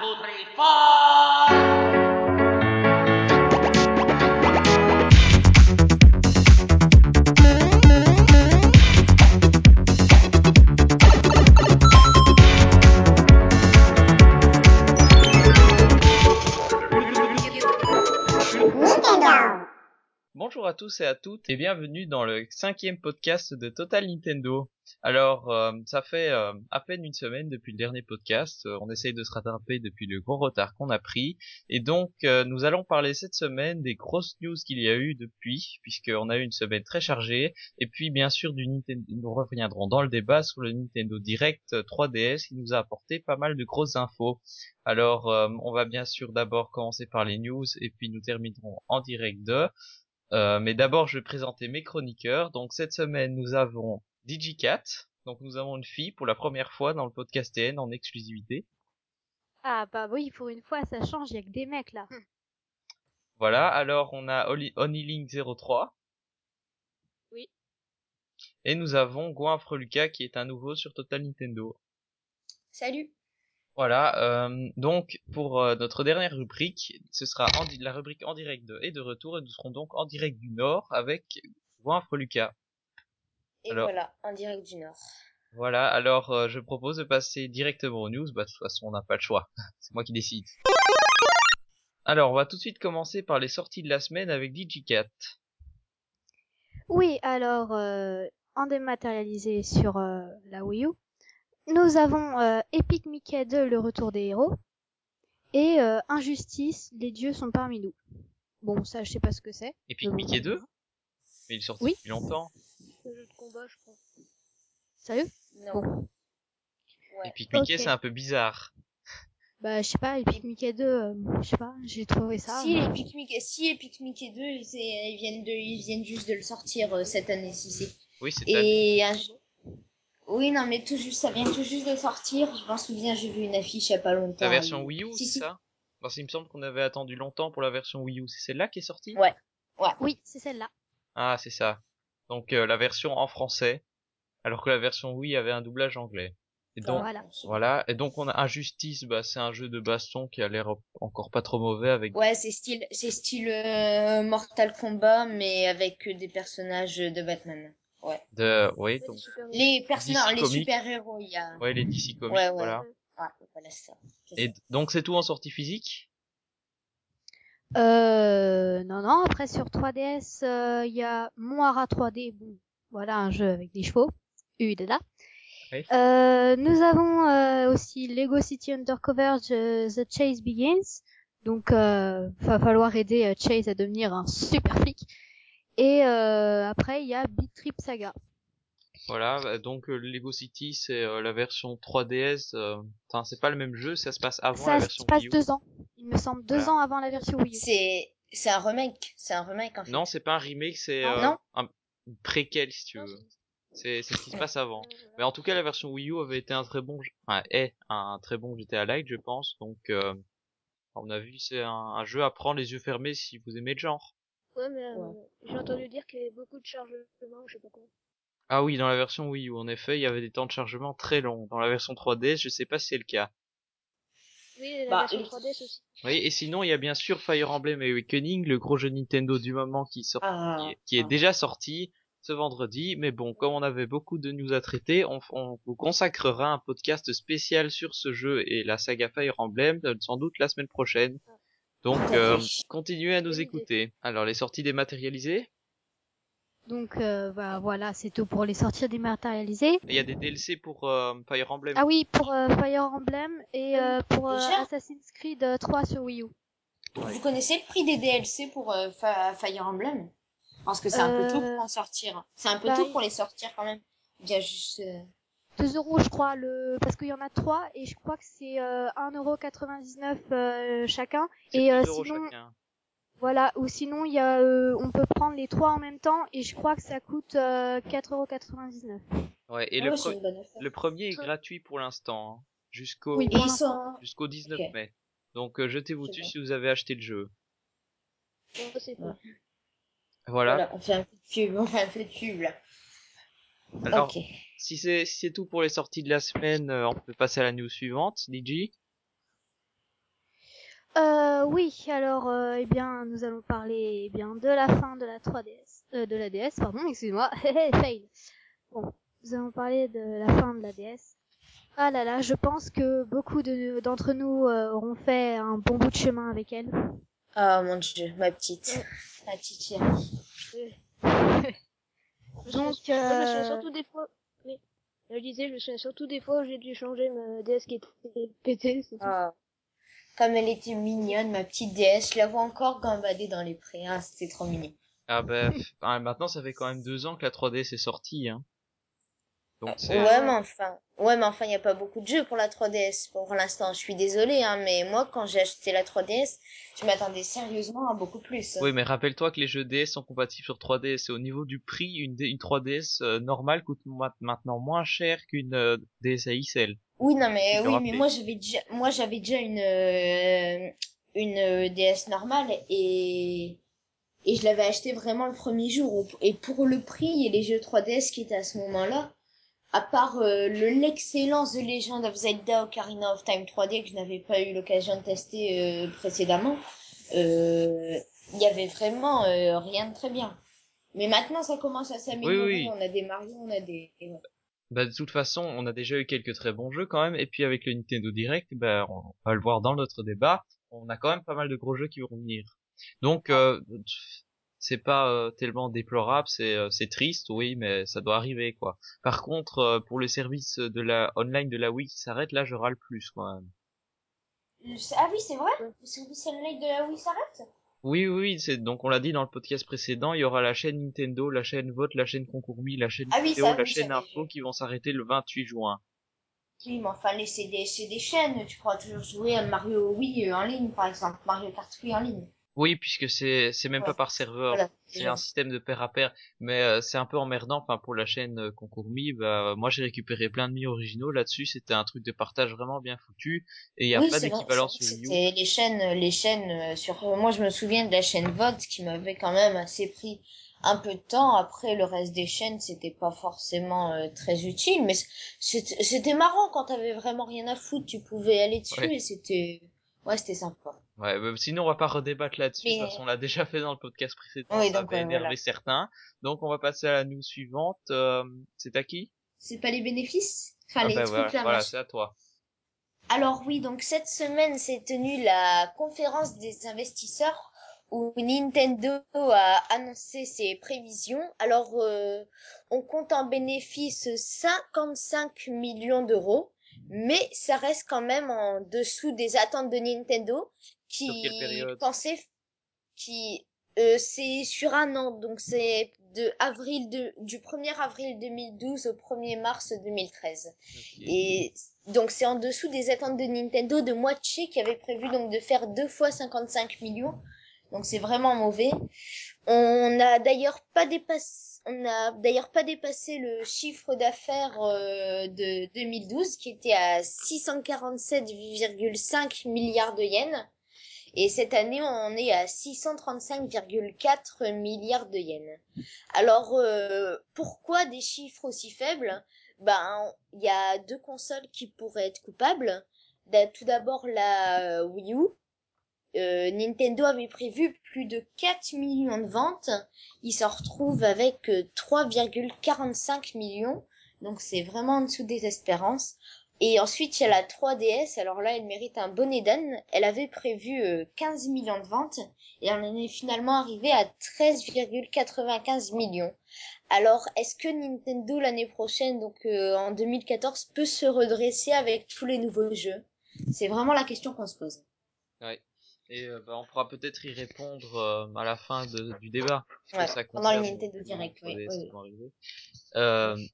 two, three, four. Tous et à toutes et bienvenue dans le cinquième podcast de Total Nintendo. Alors, euh, ça fait euh, à peine une semaine depuis le dernier podcast. Euh, on essaye de se rattraper depuis le gros retard qu'on a pris. Et donc, euh, nous allons parler cette semaine des grosses news qu'il y a eu depuis, puisqu'on a eu une semaine très chargée. Et puis, bien sûr, du Nintendo, nous reviendrons dans le débat sur le Nintendo Direct 3DS qui nous a apporté pas mal de grosses infos. Alors, euh, on va bien sûr d'abord commencer par les news et puis nous terminerons en direct de... Euh, mais d'abord, je vais présenter mes chroniqueurs. Donc cette semaine, nous avons DigiCat. Donc nous avons une fille pour la première fois dans le podcast TN en exclusivité. Ah bah oui, pour une fois, ça change, il y a que des mecs là. Voilà. Alors on a Oli- Onilink03. Oui. Et nous avons Goinfre Lucas qui est un nouveau sur Total Nintendo. Salut. Voilà. euh, donc pour euh, notre dernière rubrique, ce sera en la rubrique en direct de et de retour et nous serons donc en direct du Nord avec Goinfre Lucas. Et Alors. voilà, en direct du Nord. Voilà, alors euh, je propose de passer directement aux news. Bah, de toute façon, on n'a pas le choix. C'est moi qui décide. Alors, on va tout de suite commencer par les sorties de la semaine avec DigiCat. Oui, alors, euh, en dématérialisé sur euh, la Wii U, nous avons euh, Epic Mickey 2, le retour des héros, et euh, Injustice, les dieux sont parmi nous. Bon, ça, je sais pas ce que c'est. Epic Mickey 2 Mais il est sorti Oui. depuis longtemps. Le jeu de combat, je crois. Sérieux? Non. Bon. Ouais. Epic Mickey, c'est un peu bizarre. Bah, je sais pas, Epic Mickey 2, euh, je sais pas, j'ai trouvé ça. Si Epic Mickey, si Epic Mickey 2, ils, ils viennent de, ils viennent juste de le sortir euh, cette année-ci. c'est- Oui, c'est un- Et jeu- oui, non, mais tout juste, ça vient tout juste de sortir. Je m'en souviens, j'ai vu une affiche il y a pas longtemps. la version Wii U, Si, c'est si. ça? Parce qu'il me semble qu'on avait attendu longtemps pour la version Wii U. C'est celle-là qui est sortie? Ouais. Oui, c'est celle-là. Ah, c'est ça. Donc euh, la version en français, alors que la version Wii avait un doublage anglais. Et donc, Voilà. Voilà, et donc on a Injustice, bah c'est un jeu de baston qui a l'air encore pas trop mauvais avec Ouais, c'est style, c'est style euh, Mortal Kombat, mais avec des personnages de Batman. Ouais. de oui, donc Les personnages, les Comics. super héros, il y a. ouais les DC Comics, Ouais, ouais. voilà. Ouais, voilà c'est ça. Et ça. donc c'est tout en sortie physique? Euh, non, non, après sur 3DS, euh, il y a Moira 3D, bon, voilà un jeu avec des chevaux, là. Oui. Euh, nous avons euh, aussi Lego City Undercover The, The Chase Begins, donc euh, va falloir aider euh, Chase à devenir un super flic. Et euh, après il y a Beat Trip Saga. Voilà, bah, donc euh, Lego City c'est euh, la version 3DS, euh, enfin c'est pas le même jeu, ça se passe avant la Ça version se passe Wii U. deux ans, il me semble deux Voilà. ans avant la version Wii U. C'est, c'est un remake. C'est un remake en fait. Non, c'est pas un remake, c'est Ah, euh, non un préquel si tu veux. C'est c'est ce qui se passe avant. Mais en tout cas, la version Wii U avait été un très bon, enfin, est un très bon GTA Lite, je pense. Donc, euh, à mon avis, c'est un, un jeu à prendre les yeux fermés si vous aimez le genre. Ouais, mais euh, Ouais. j'ai entendu dire qu'il y avait beaucoup de chargements, je sais pas quoi. Ah oui, dans la version Wii U, en effet, il y avait des temps de chargement très longs. Dans la version 3DS, je sais pas si c'est le cas. Oui, la Bah, version les- 3DS aussi. Oui, et sinon, il y a bien sûr Fire Emblem Awakening, le gros jeu Nintendo du moment qui sort, Ah, qui est, qui est ah. déjà sorti ce vendredi. Mais bon, comme on avait beaucoup de news à traiter, on, on vous consacrera un podcast spécial sur ce jeu et la saga Fire Emblem, euh, sans doute la semaine prochaine. Donc, à euh, continuez à nous écouter. Alors, les sorties dématérialisées, Donc euh, bah, voilà, c'est tout pour les sorties dématérialisées. il y a des DLC pour euh, Fire Emblem? Ah oui, pour euh, Fire Emblem et euh, pour euh, Déjà Assassin's Creed euh, 3 sur Wii U. Ouais. Vous connaissez le prix des DLC pour euh, Fa- Fire Emblem? Parce que c'est un peu tôt Euh, pour en sortir. C'est un peu bah, tôt pour les sortir quand même. Il y a juste. euh, 2 euros je crois, le... parce qu'il y en a 3 et je crois que c'est euh, 1,99€ euh, chacun. Et, 12 euh, sinon- chacun. Voilà, ou sinon il y a, euh, on peut prendre les 3 en même temps et je crois que ça coûte euh, 4,99€. Ouais, et ouais, le, c'est pre- le premier est gratuit pour l'instant, hein, jusqu'au Oui, Et pour ils l'instant. sont. jusqu'au 19 Ok. mai. Donc euh, jetez-vous dessus bon. si vous avez acheté le jeu. Ouais, Ouais. Voilà. Voilà, on fait un peu de pub, on fait un peu de pub là. Alors, ok. si c'est si c'est tout pour les sorties de la semaine, euh, on peut passer à la news suivante, DJ. Euh, oui, alors, euh, eh bien, nous allons parler eh bien de la fin de la 3DS, euh, de la DS, pardon, excuse-moi, fail. Bon, nous allons parler de la fin de la DS. Ah là là, je pense que beaucoup de- d'entre nous euh, auront fait un bon bout de chemin avec elle. Ah mon dieu, ma petite. Ma petite chérie. Je me Donc, souviens- moi, je me souviens euh, surtout des fois. Oui. Je disais, je me souviens surtout des fois où j'ai dû changer ma DS qui était pétée. Ah. Comme elle était mignonne, ma petite déesse. Je la vois encore gambader dans les prés. Ah, c'était trop mignon. Ah ben, pff, ah, maintenant ça fait quand même deux ans que la 3DS est sortie, hein. Donc c'est... Ouais, mais enfin, ouais, mais enfin, il n'y a pas beaucoup de jeux pour la 3DS pour l'instant. Je suis désolée, hein, mais moi, quand j'ai acheté la 3DS, je m'attendais sérieusement à beaucoup plus. Oui, mais rappelle-toi que les jeux DS sont compatibles sur 3DS et au niveau du prix, une, D- une 3DS euh, normale coûte ma- maintenant moins cher qu'une euh, DS AXL. Oui, non, mais oui, mais moi, j'avais déjà, moi, j'avais déjà une, euh, une euh, DS normale et, et je l'avais acheté vraiment le premier jour. Et pour le prix et les jeux 3DS qui étaient à ce moment-là, à part euh, le l'excellence de Legend of Zelda Ocarina of Time 3D que je n'avais pas eu l'occasion de tester euh, précédemment, euh, il y avait vraiment euh, rien de très bien. Mais maintenant, ça commence à s'améliorer. Oui, oui. On a des Mario, on a des. Bah de toute façon, on a déjà eu quelques très bons jeux quand même, et puis avec le Nintendo Direct, bah, on va le voir dans notre débat, on a quand même pas mal de gros jeux qui vont venir. Donc euh, c'est pas euh, tellement déplorable, c'est euh, c'est triste, oui, mais ça doit arriver quoi. Par contre, euh, pour le service de la online de la Wii qui s'arrête, là je râle plus quand même. Ah oui, c'est vrai? Le service online de la Wii s'arrête? Oui, oui, c'est donc on l'a dit dans le podcast précédent, il y aura la chaîne Nintendo, la chaîne Vote, la chaîne Concours Mi, la chaîne Ah oui, vidéo, ça, la oui, chaîne Info qui vont s'arrêter le 28 juin. Oui, mais enfin, c'est des chaînes. Tu pourras toujours jouer à Mario Wii en ligne, par exemple. Mario Kart Wii en ligne. Oui, puisque c'est c'est même Ouais. pas par serveur, Voilà. c'est un système de pair à pair, mais euh, c'est un peu emmerdant. Enfin, pour la chaîne euh, Concours Mi, bah, moi j'ai récupéré plein de mi originaux là-dessus. C'était un truc de partage vraiment bien foutu, et il y a oui, pas d'équivalent sur. C'était les chaînes, les chaînes euh, sur. euh, Moi, je me souviens de la chaîne Vote qui m'avait quand même assez pris un peu de temps. Après, le reste des chaînes, c'était pas forcément euh, très utile, mais c'était c'était marrant quand t'avais vraiment rien à foutre. Tu pouvais aller dessus Ouais. et c'était. Ouais, c'était sympa. Ouais, bah, sinon on va pas redébattre là-dessus. De toute Mais- façon, on l'a déjà fait dans le podcast précédent, Oui, ça donc, avait énervé voilà. certains. Donc on va passer à la news suivante. Euh, c'est à qui? C'est pas les bénéfices? Enfin, Ah les bah trucs voilà, là, voilà, c'est à toi. Alors oui, donc cette semaine s'est tenue la conférence des investisseurs où Nintendo a annoncé ses prévisions. Alors euh, on compte en bénéfice 55 millions d'euros, mais ça reste quand même en dessous des attentes de Nintendo qui pensait qui euh, c'est sur un an, donc c'est de avril de, du 1er avril 2012 au 1er mars 2013. Ok. Et donc c'est en dessous des attentes de Nintendo de moitié qui avait prévu donc de faire deux fois 55 millions. Donc c'est vraiment mauvais. On n'a d'ailleurs pas dépassé, on n'a d'ailleurs pas dépassé le chiffre d'affaires euh, de 2012 qui était à 647,5 milliards de yens. Et cette année, on est à 635,4 milliards de yens. Alors, euh, pourquoi des chiffres aussi faibles? Ben, il y a deux consoles qui pourraient être coupables. Da- Tout d'abord, la euh, Wii U. Euh, Nintendo avait prévu plus de 4 millions de ventes. Il s'en retrouve avec euh, 3,45 millions. Donc c'est vraiment en dessous des espérances. Et ensuite, il y a la 3DS. Alors là, elle mérite un bonnet d'âne. Elle avait prévu euh, 15 millions de ventes. Et on en est finalement arrivé à 13,95 millions. Alors, est-ce que Nintendo l'année prochaine, donc euh, en 2014, peut se redresser avec tous les nouveaux jeux? C'est vraiment la question qu'on se pose. Ouais. Et euh, bah, on pourra peut-être y répondre euh, à la fin de- du débat. Ouais, ça pendant le Nintendo Direct, oui, 3DS oui,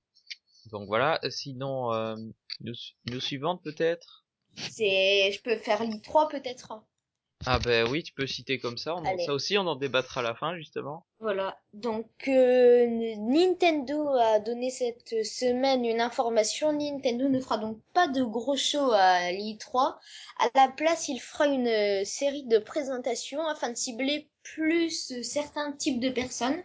donc voilà. Sinon, euh, news, news suivante peut-être? C'est, je peux faire l'I3 peut-être. Ah ben oui, tu peux citer comme ça. On en- ça aussi, on en débattra à la fin justement. Voilà. Donc euh, Nintendo a donné cette semaine une information. Nintendo ne fera donc pas de gros show à l'I3. À la place, il fera une euh, série de présentations afin de cibler plus euh, certains types de personnes,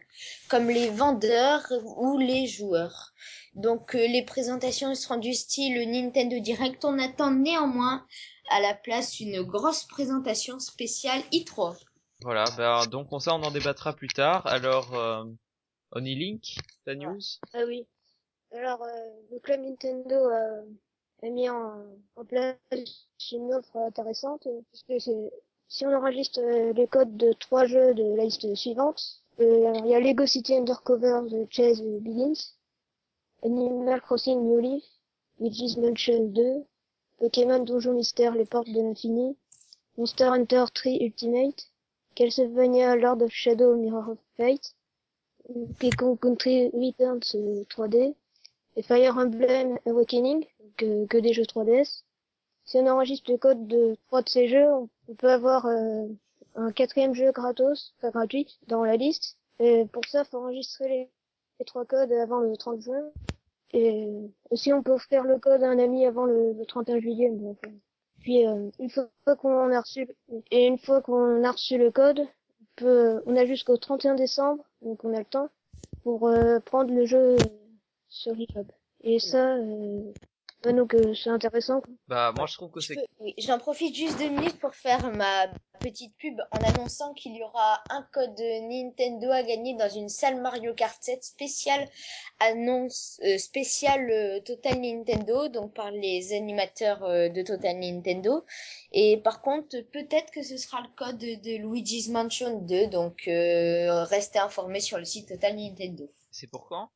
comme les vendeurs ou les joueurs. Donc euh, les présentations seront du style Nintendo Direct. On attend néanmoins à la place une grosse présentation spéciale i3. Voilà, bah, donc on ça on en débattra plus tard. Alors, euh, Onilink, ta news? Ah oui. Alors, euh, le club Nintendo a, a mis en, en place une offre intéressante, euh, puisque c'est, si on enregistre euh, les codes de trois jeux de la liste suivante, euh, il y a Lego City Undercover The Chase Begins, Animal Crossing New Leaf, Luigi's Mansion 2, Pokémon Donjon Mystère Les Portes de l'Infini, Monster Hunter 3 Ultimate, Castlevania Lord of Shadow Mirror of Fate, Donkey Country Returns euh, 3D, et Fire Emblem Awakening, euh, que des jeux 3DS. Si on enregistre le code de trois de ces jeux, on, on peut avoir euh, un quatrième jeu gratos, enfin gratuit, dans la liste. Et pour ça, faut enregistrer les, les trois codes avant le 30 juin. Et aussi, on peut offrir le code à un ami avant le, le 31 juillet. Puis, euh, une fois qu'on a reçu, et une fois qu'on a reçu le code, on peut, on a jusqu'au 31 décembre, donc on a le temps, pour euh, prendre le jeu sur l'eShop. Et ça, euh, ouais, donc euh, c'est intéressant. Bah moi je trouve que c'est oui, j'en profite juste deux minutes pour faire ma petite pub en annonçant qu'il y aura un code Nintendo à gagner dans une salle Mario Kart 7 spéciale annonce euh, spéciale euh, Total Nintendo donc par les animateurs euh, de Total Nintendo et par contre peut-être que ce sera le code de Luigi's Mansion 2 donc euh, restez informés sur le site Total Nintendo. c'est pour quand?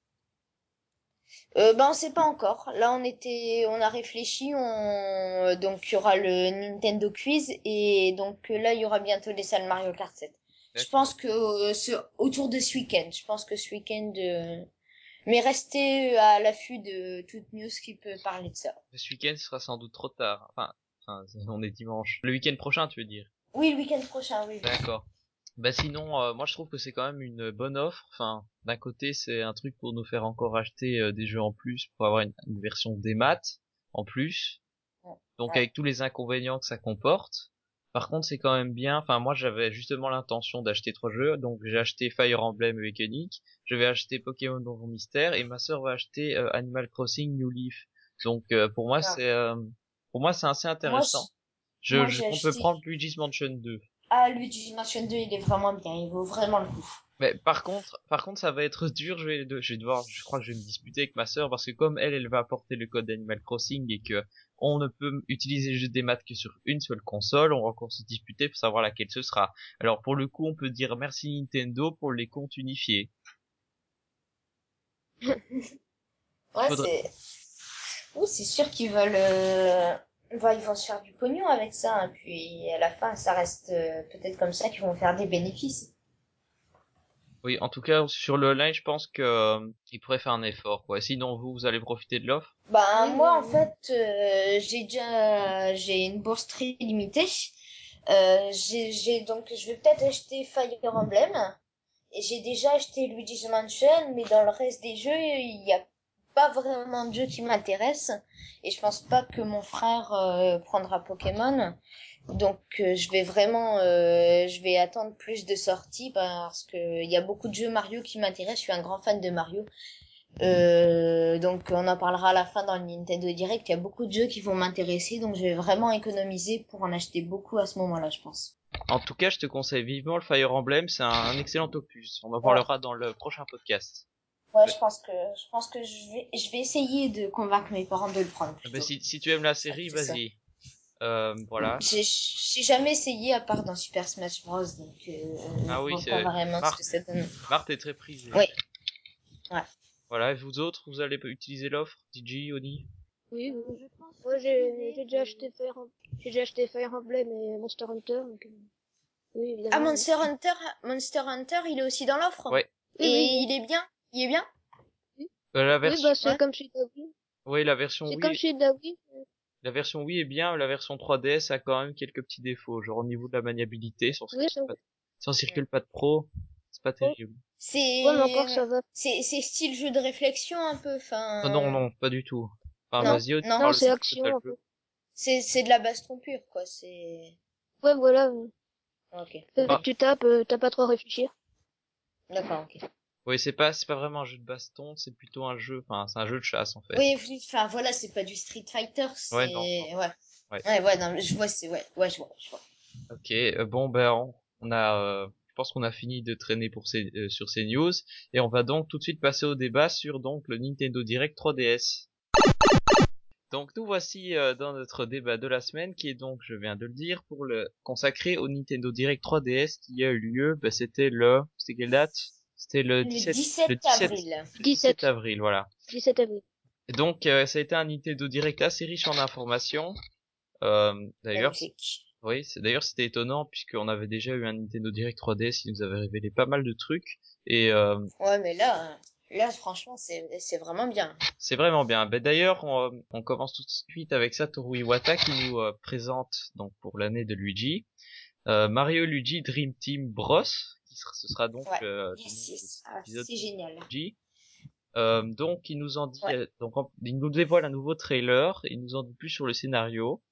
Euh, ben on sait pas encore. Là on était, on a réfléchi. On donc il y aura le Nintendo Quiz et donc euh, là il y aura bientôt les salles Mario Kart 7. Je pense que euh, ce, autour de ce week-end. Je pense que ce week-end. euh, Mais restez à l'affût de toute news qui peut parler de ça. Ce week-end ce sera sans doute trop tard. Enfin, enfin, on est dimanche. Le week-end prochain tu veux dire? Oui, le week-end prochain, oui. D'accord. Bah sinon, euh, moi je trouve que c'est quand même une bonne offre. Enfin, d'un côté c'est un truc pour nous faire encore acheter euh, des jeux en plus pour avoir une, une version des maths en plus. Donc Ouais. avec tous les inconvénients que ça comporte. Par contre c'est quand même bien. Enfin moi j'avais justement l'intention d'acheter trois jeux. Donc j'ai acheté Fire Emblem Awakening. Je vais acheter Pokémon Donjon Mystère et ma sœur va acheter euh, Animal Crossing New Leaf. Donc euh, pour moi Ah. c'est euh, pour moi c'est assez intéressant. je, moi, je- on peut prendre Luigi's Mansion 2. Ah, Luigi's Mansion 2, il est vraiment bien. Il vaut vraiment le coup. Mais par contre, par contre, ça va être dur. Je vais, je vais devoir, je crois que je vais me disputer avec ma sœur parce que comme elle, elle va apporter le code d'Animal Crossing et que on ne peut utiliser le jeu des maths que sur une seule console, on va encore se disputer pour savoir laquelle ce sera. Alors pour le coup, on peut dire merci Nintendo pour les comptes unifiés. Ouais, Faudrait- c'est. Oui, c'est sûr qu'ils veulent. euh, bah, ils vont se faire du pognon avec ça. hein. Puis à la fin, ça reste euh, peut-être comme ça qu'ils vont faire des bénéfices. Oui, en tout cas sur le line, je pense que euh, ils pourraient faire un effort. Quoi. Sinon vous, vous allez profiter de l'offre? Bah moi en fait euh, j'ai déjà j'ai une bourse très limitée. Euh, j'ai j'ai donc je vais peut-être acheter Fire Emblem et j'ai déjà acheté Luigi's Mansion mais dans le reste des jeux il y a pas vraiment de jeux qui m'intéressent et je pense pas que mon frère euh, prendra Pokémon. Donc euh, je vais vraiment euh, je vais attendre plus de sorties parce que il y a beaucoup de jeux Mario qui m'intéressent, je suis un grand fan de Mario. Euh, donc on en parlera à la fin dans le Nintendo Direct. Il y a beaucoup de jeux qui vont m'intéresser, donc je vais vraiment économiser pour en acheter beaucoup à ce moment-là, je pense. En tout cas, je te conseille vivement le Fire Emblem. C'est un, un excellent opus. On en parlera dans le prochain podcast. Ouais, je pense que je pense que je vais je vais essayer de convaincre mes parents de le prendre. Ah bah, si, si tu aimes la série, vas-y. Euh, voilà. J'ai j'ai jamais essayé à part dans Super Smash Bros. Donc euh, Ah oui, c'est- vraiment Marc. ce que ça donne. Marthe est très prisée. Oui. Ouais. Voilà, et vous autres, vous allez utiliser l'offre DJ, Oni? Oui, Euh, je pense Moi, j'ai déjà et- acheté Fire, j'ai déjà acheté Fire Emblem et Monster Hunter, donc, euh, oui, évidemment. Ah Monster Hunter Monster Hunter, il est aussi dans l'offre? Ouais. Oui, Et oui, oui. il est bien? Il est bien? Euh, la Oui, version, bah, c'est ouais. comme chez Dawi. oui, la version C'est Wii, comme chez Dawi. la version Wii est bien, la version 3DS a quand même quelques petits défauts, genre au niveau de la maniabilité, sans, Oui, ça, pas, sans circule pas de pro, c'est pas terrible. C'est ouais, mais encore, ça va. c'est c'est style jeu de réflexion un peu. Enfin. Ah non, non, pas du tout. Enfin, Non, vas-y, non, parle c'est de action. C'est c'est de la baston pure quoi. C'est. Ouais, voilà. Ok. Euh, Ah. Tu tapes, euh, t'as pas trop à réfléchir. D'accord. Ok. Oui, c'est pas c'est pas vraiment un jeu de baston, c'est plutôt un jeu, enfin c'est un jeu de chasse en fait. Oui, enfin voilà, c'est pas du Street Fighter, c'est Ouais, ouais, non, non. ouais, Ouais. ouais, non, je vois, c'est ouais, ouais, je vois, je vois. Ok, euh, bon ben on, on a, euh, je pense qu'on a fini de traîner pour ces, euh, sur ces news et on va donc tout de suite passer au débat sur donc le Nintendo Direct 3DS. Donc nous voici euh, dans notre débat de la semaine qui est donc, je viens de le dire, pour le consacré au Nintendo Direct 3DS qui a eu lieu, ben, c'était le, c'était quelle date? C'était le, Le 17, 17, le 17 avril. 17, avril, voilà. 17 avril. Et donc euh, ça a été un Nintendo Direct assez riche en informations. Euh, D'ailleurs. Oui, c'est d'ailleurs c'était étonnant puisqu'on avait déjà eu un Nintendo Direct 3DS qui nous avait révélé pas mal de trucs et euh, Ouais, mais là, là, franchement, c'est, c'est vraiment bien. c'est vraiment bien. Ben d'ailleurs, on, on commence tout de suite avec Satoru Iwata qui nous euh, présente donc pour l'année de Luigi euh, Mario Luigi Dream Team Bros qui sera, ce sera donc Ouais. euh, Yes, yes. cet Ah, c'est génial. Euh, donc ils nous en dit Ouais. euh, donc en- ils nous dévoilent un nouveau trailer, ils nous en dit plus sur le scénario.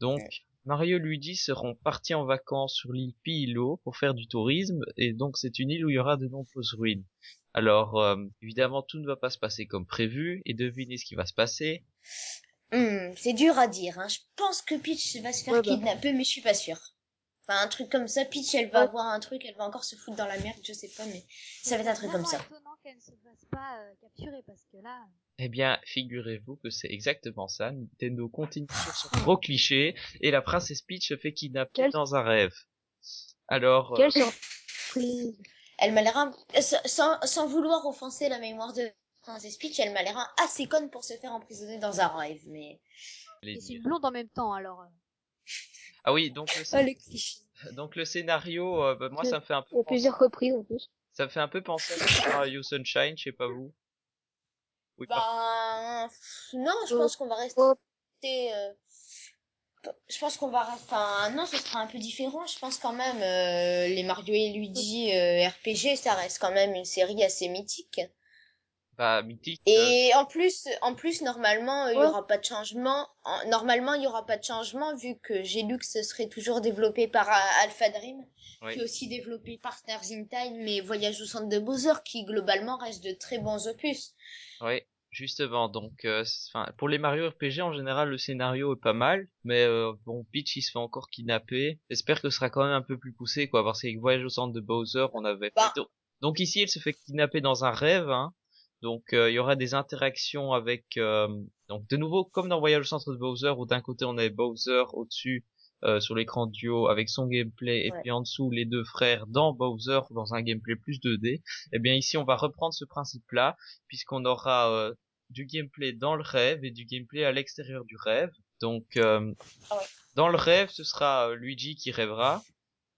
Donc Ouais. Mario et Luigi seront partis en vacances sur l'île Pilo pour faire du tourisme et donc c'est une île où il y aura de nombreuses ruines. Alors euh, évidemment tout ne va pas se passer comme prévu et devinez ce qui va se passer. Hmm, c'est dur à dire, hein. Je pense que Peach va se faire Ouais, bah. kidnapper, mais je suis pas sûre. Enfin, un truc comme ça, Peach, elle va avoir un truc, elle va encore se foutre dans la merde, je sais pas, mais ça va être un truc comme ça. C'est étonnant qu'elle ne se fasse pas euh, capturer parce que là, Eh bien figurez-vous que c'est exactement ça. Nintendo continue sur son gros cliché et la princesse Peach se fait kidnapper Quel- dans un rêve. Alors euh, Quelle surprise. Elle m'a l'air un... sans, sans- vouloir offenser la mémoire de Princess Peach, elle m'a l'air un- assez conne pour se faire emprisonner dans un rêve, mais... et c'est une blonde en même temps alors. ah oui donc le, Ah, le cliché. donc le scénario euh, bah, moi ça me fait un peu penser- plusieurs reprises en plus. ça me fait un peu penser à Mario Sunshine, je sais pas vous. Oui, Bah... Non, je Oh. pense qu'on va rester... Oh. euh, Je pense qu'on va... Enfin, non, ce sera un peu différent. Je pense quand même, euh, les Mario et Luigi euh, RPG, ça reste quand même une série assez mythique. Bah mythique. euh, Et en plus, en plus, normalement, il y Ouais. aura pas de changement. En- Normalement, il y aura pas de changement vu que Gelux serait toujours développé par euh, Alpha Dream, Oui. qui est aussi développé par Stars in Time, mais Voyage au centre de Bowser, qui globalement reste de très bons opus. Oui, justement. Donc, euh, pour les Mario RPG en général, le scénario est pas mal, mais euh, bon, Peach il se fait encore kidnapper. J'espère que ce sera quand même un peu plus poussé, quoi, parce qu'avec Voyage au centre de Bowser, on avait. Bah. Donc, donc ici, elle se fait kidnapper dans un rêve. Hein. Donc, euh, il y aura des interactions avec. euh, donc, de nouveau, comme dans Voyage au centre de Bowser, où d'un côté on avait Bowser au-dessus. euh, sur l'écran duo avec son gameplay et Ouais. puis en dessous les deux frères dans Bowser dans un gameplay plus 2D. Eh bien ici on va reprendre ce principe-là puisqu'on aura euh, du gameplay dans le rêve et du gameplay à l'extérieur du rêve. Donc euh, Ah ouais. dans le rêve, ce sera Luigi qui rêvera.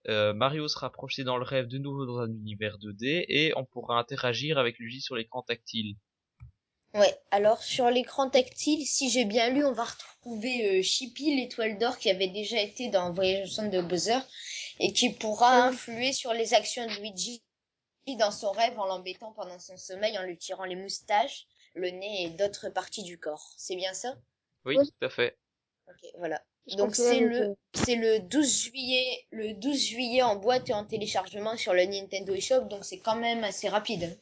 Euh, Mario sera projeté dans le rêve de nouveau dans un univers 2D et on pourra interagir avec Luigi sur l'écran tactile. Ouais, alors sur l'écran tactile, si j'ai bien lu, on va retrouver euh, Chippy, l'étoile d'or qui avait déjà été dans Voyage au centre de Bowser et qui pourra Oui. influer sur les actions de Luigi dans son rêve en l'embêtant pendant son sommeil en lui tirant les moustaches, le nez et d'autres parties du corps. C'est bien ça? Oui, Oui. tout à fait. Ok, voilà. Donc c'est le c'est le 12 juillet, le 12 juillet en boîte et en téléchargement sur le Nintendo eShop, donc c'est quand même assez rapide.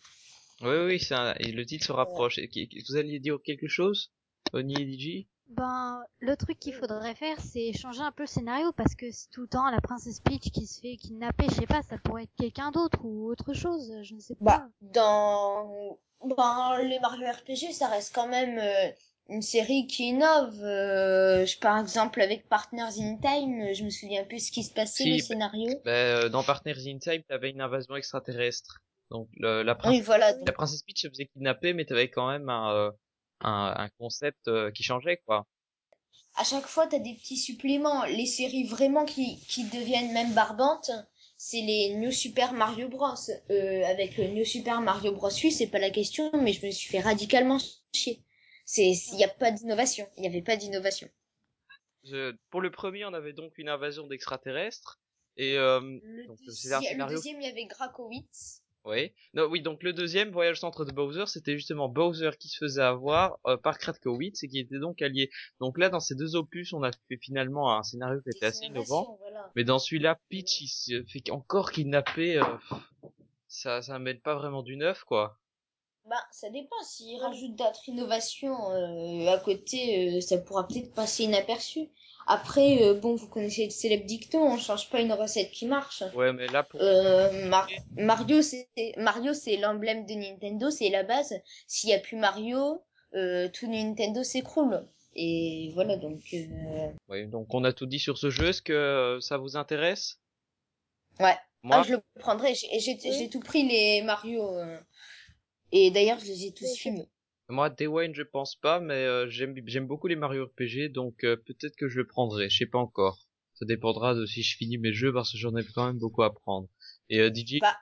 Oui, oui, c'est un- et le titre se rapproche. Et qui- Vous alliez dire quelque chose, Oni et DJ Ben, le truc qu'il faudrait faire, c'est changer un peu le scénario parce que c'est tout le temps la princesse Peach qui se fait kidnapper, je sais pas, ça pourrait être quelqu'un d'autre ou autre chose, je ne sais pas. Bah, dans ben, les Mario RPG, ça reste quand même euh, une série qui innove. Euh, je, par exemple, avec Partners in Time, je me souviens plus ce qui se passait, Si, le bah- scénario. ben, euh, Dans Partners in Time, t'avais une invasion extraterrestre. Donc le- la, Oui, princesse, voilà. la princesse Peach se faisait kidnapper, mais t'avais quand même un, euh, un, un concept euh, qui changeait, quoi. À chaque fois, t'as des petits suppléments. Les séries vraiment qui, qui deviennent même barbantes, c'est les New Super Mario Bros. Euh, avec le New Super Mario Bros. U, c'est pas la question, mais je me suis fait radicalement chier. C'est, il y a pas d'innovation. Il y avait pas d'innovation. Pour le premier, on avait donc une invasion d'extraterrestres. Et euh, Le, Donc, c'est un deuxième- le scénario- deuxième, il y avait Grakowitz. Oui. Non, oui, donc le deuxième voyage centre de Bowser, c'était justement Bowser qui se faisait avoir euh, par Kratkowitz et qui était donc allié. Donc là, dans ces deux opus, on a fait finalement un scénario qui était assez innovant. voilà. Mais dans celui-là, Peach, il se fait encore kidnapper. euh, ça, ça mène pas vraiment du neuf, quoi. Bah, ça dépend. S'ils rajoutent d'autres innovations euh, à côté, euh, ça pourra peut-être passer inaperçu. Après, euh, bon, vous connaissez le célèbre dicton, on change pas une recette qui marche. Ouais, mais là, pour... Euh, Mar- Mario, c'est Mario, c'est l'emblème de Nintendo, c'est la base. S'il y a plus Mario, euh, tout Nintendo s'écroule. Et voilà, donc. euh, ouais, donc on a tout dit sur ce jeu. Est-ce que euh, ça vous intéresse? Ouais. Moi, Ah, je le prendrai. J'ai j'ai- Oui. j'ai tout pris les Mario. Et d'ailleurs, je les ai tous filmés. moi, Day One, je pense pas, mais euh, j'aime j'aime beaucoup les Mario RPG, donc euh, peut-être que je le prendrai. Je sais pas encore. Ça dépendra de si je finis mes jeux, parce que j'en ai quand même beaucoup à prendre. Et euh, DJ, Bah,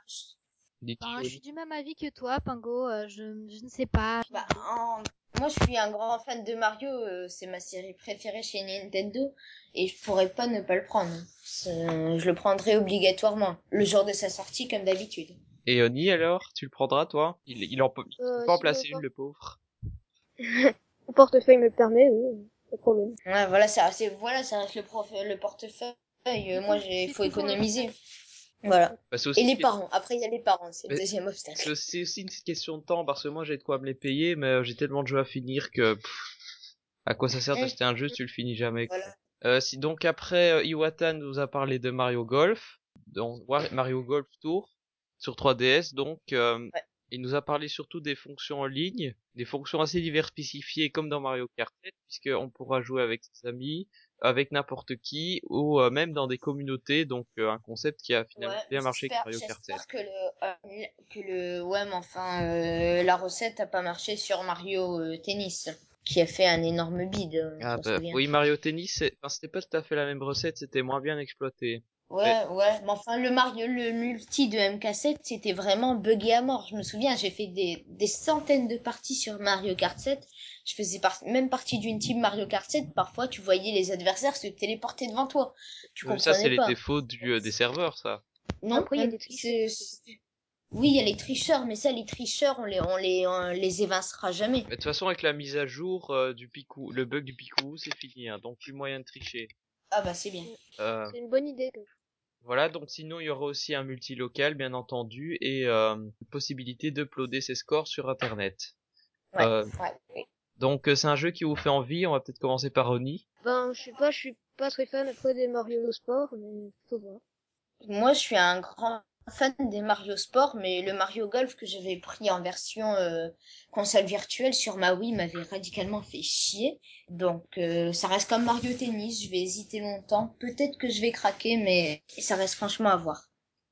DJ, Ben, je suis du même avis que toi, Pingo. euh, je, je ne sais pas. Bah, en- moi, je suis un grand fan de Mario. euh, c'est ma série préférée chez Nintendo. Et je pourrais pas ne pas le prendre. C'est- Je le prendrai obligatoirement. Le jour de sa sortie, comme d'habitude. Et Oni alors, tu le prendras toi? Il, il en peut, il Euh, peut pas en placer le une, le pauvre. Mon portefeuille me le permet, oui, pas de problème. Ouais, voilà, ça, c'est, voilà, ça reste le, prof, le portefeuille. Euh, moi, j'ai, C'est faut le économiser. Voilà. Bah, Et les parents. Après, il y a les parents. C'est le deuxième obstacle. C'est aussi, une question de temps, parce que moi j'ai de quoi me les payer, mais euh, j'ai tellement de jeux à finir que pff, à quoi ça sert Mm. d'acheter un jeu si tu le finis jamais quoi. Voilà. Euh, si donc après euh, Iwata nous a parlé de Mario Golf, donc Mario Golf Tour sur 3DS, donc euh, Ouais. il nous a parlé surtout des fonctions en ligne, des fonctions assez diversifiées comme dans Mario Kart 7, puisqu'on pourra jouer avec ses amis, avec n'importe qui, ou euh, même dans des communautés, donc euh, un concept qui a finalement bien marché avec Mario Kart 7. J'espère que le, que le, ouais, mais enfin, euh, la recette a pas marché sur Mario Tennis, qui a fait un énorme bid. euh, Ah on bah, oui, Mario Tennis, enfin, c'était pas tout à fait la même recette, c'était moins bien exploité. Ouais, ouais, mais enfin, le Mario, le multi de MK7, c'était vraiment buggé à mort. Je me souviens, j'ai fait des, des centaines de parties sur Mario Kart 7. Je faisais par- même partie d'une team Mario Kart 7. Parfois, tu voyais les adversaires se téléporter devant toi. Tu Euh, comprenais ça, c'est les défauts du, euh, des serveurs, ça. Non, Après, il y a même, des tricheurs. Oui, il y a les tricheurs, mais ça, les tricheurs, on les, on les, on les évincera jamais. Mais de toute façon, avec la mise à jour euh, du picou, le bug du picou, c'est fini, hein, donc plus moyen de tricher. Ah bah, c'est bien. Euh, C'est une bonne idée. voilà, donc sinon, il y aura aussi un multi-local, bien entendu, et euh, possibilité d'uploader ses scores sur Internet. Ouais, Euh, ouais, ouais. Donc, euh, c'est un jeu qui vous fait envie, on va peut-être commencer par Oni. Ben, je sais pas, je suis pas très fan après des Mario Sport, mais faut voir. Moi, je suis un grand fan des Mario Sport, mais le Mario Golf que j'avais pris en version euh, console virtuelle sur ma Wii m'avait radicalement fait chier. Donc, euh, ça reste comme Mario Tennis. Je vais hésiter longtemps. Peut-être que je vais craquer, mais ça reste franchement à voir.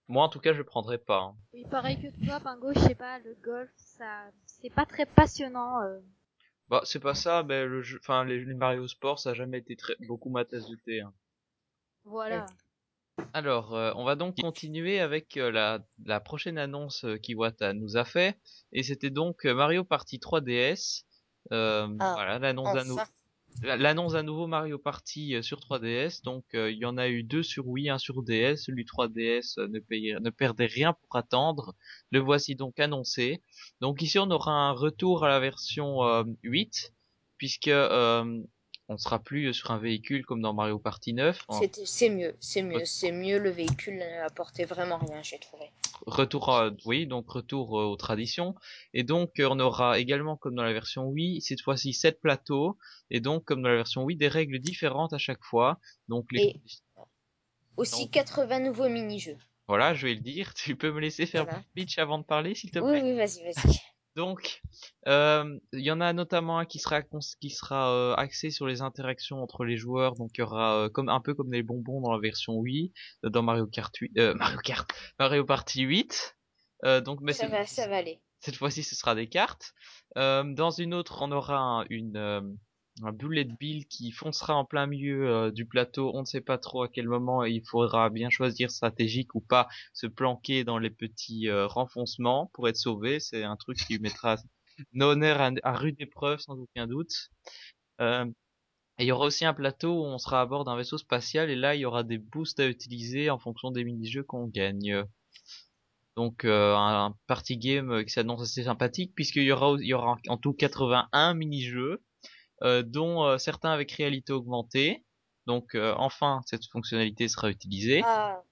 Moi, en tout cas, je prendrai pas. hein. Oui, pareil que toi, Pingo, je sais pas, le golf, ça, c'est pas très passionnant. euh. Bah, c'est pas ça, mais le jeu, enfin, les, les Mario Sport, ça a jamais été très, beaucoup ma tasse de thé. hein. Voilà. Alors, euh, on va donc continuer avec euh, la, la prochaine annonce euh, qu'Iwata nous a fait, et c'était donc euh, Mario Party 3DS. Euh, Ah, voilà, l'annonce d'un nou- Enfin, l'annonce d'un nouveau Mario Party euh, sur 3DS. Donc, euh, il y en a eu deux sur Wii, un sur DS. Celui 3DS euh, ne, payait, ne perdait rien pour attendre. Le voici donc annoncé. Donc ici, on aura un retour à la version euh, 8, puisque euh, on sera plus sur un véhicule comme dans Mario Party 9. En- c'était- c'est mieux, c'est mieux, c'est mieux. Le véhicule n'apportait vraiment rien, j'ai trouvé. retour à, oui donc retour euh, aux traditions et donc euh, on aura également comme dans la version Wii cette fois-ci sept plateaux et donc comme dans la version Wii des règles différentes à chaque fois donc les Et- Aussi Donc- 80 nouveaux mini-jeux. voilà je vais le dire tu peux me laisser faire Voilà. mon pitch avant de parler s'il te Oui, plaît? oui, vas-y, vas-y. Donc euh, il y en a notamment un qui sera qui sera euh, axé sur les interactions entre les joueurs donc il y aura euh, comme un peu comme les bonbons dans la version Wii dans Mario Kart 8 euh, Mario Kart Mario Party 8 euh, donc mais Ça va, ça va aller. Cette fois-ci, ce sera des cartes. Euh, dans une autre, on aura un, une, euh, un bullet bill qui foncera en plein milieu euh, du plateau. On ne sait pas trop à quel moment il faudra bien choisir stratégique ou pas se planquer dans les petits euh, renfoncements pour être sauvé. C'est un truc qui mettra nos à, rude épreuve sans aucun doute. Euh, il y aura aussi un plateau où on sera à bord d'un vaisseau spatial et là il y aura des boosts à utiliser en fonction des mini-jeux qu'on gagne. Donc euh, un, party game qui s'annonce assez sympathique puisqu'il y aura il y aura en tout 81 mini-jeux dont euh, certains avec réalité augmentée. Donc euh, enfin cette fonctionnalité sera utilisée. Ah,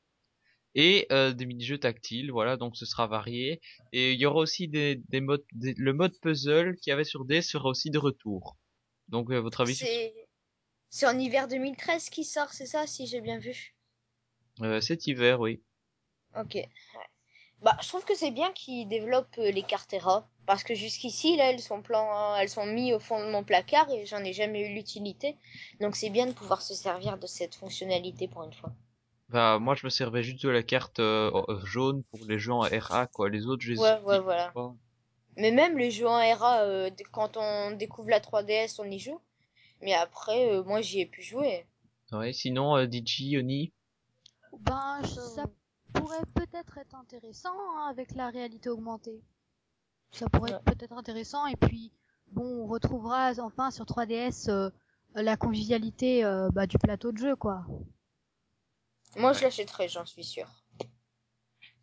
et euh, des mini-jeux tactiles. Voilà, donc ce sera varié. Et il y aura aussi des, des modes, des- le mode puzzle qu'il y avait sur DS sera aussi de retour. Donc euh, votre avis C'est en hiver 2013 qui sort, c'est ça, si j'ai bien vu? euh, cet hiver, oui. Ok. ouais. Bah, je trouve que c'est bien qu'ils développent euh, les Cartera parce que jusqu'ici là, elles sont plan... elles sont mis au fond de mon placard et j'en ai jamais eu l'utilité. Donc c'est bien de pouvoir se servir de cette fonctionnalité pour une fois. Bah moi je me servais juste de la carte euh, euh, jaune pour les jeux en RA quoi. Les autres je les Ouais, ouais, voilà. pas. Mais même les jeux en RA, euh, quand on découvre la 3DS, on y joue. Mais après, euh, moi, j'y ai pu jouer. Ouais, sinon euh, DJ, Oni. Ben, ça pourrait peut-être être intéressant hein, avec la réalité augmentée. Ça pourrait être peut-être intéressant et puis bon, on retrouvera enfin sur 3DS euh, la convivialité euh, bah, du plateau de jeu quoi. Moi, je l'achèterai, j'en suis sûr.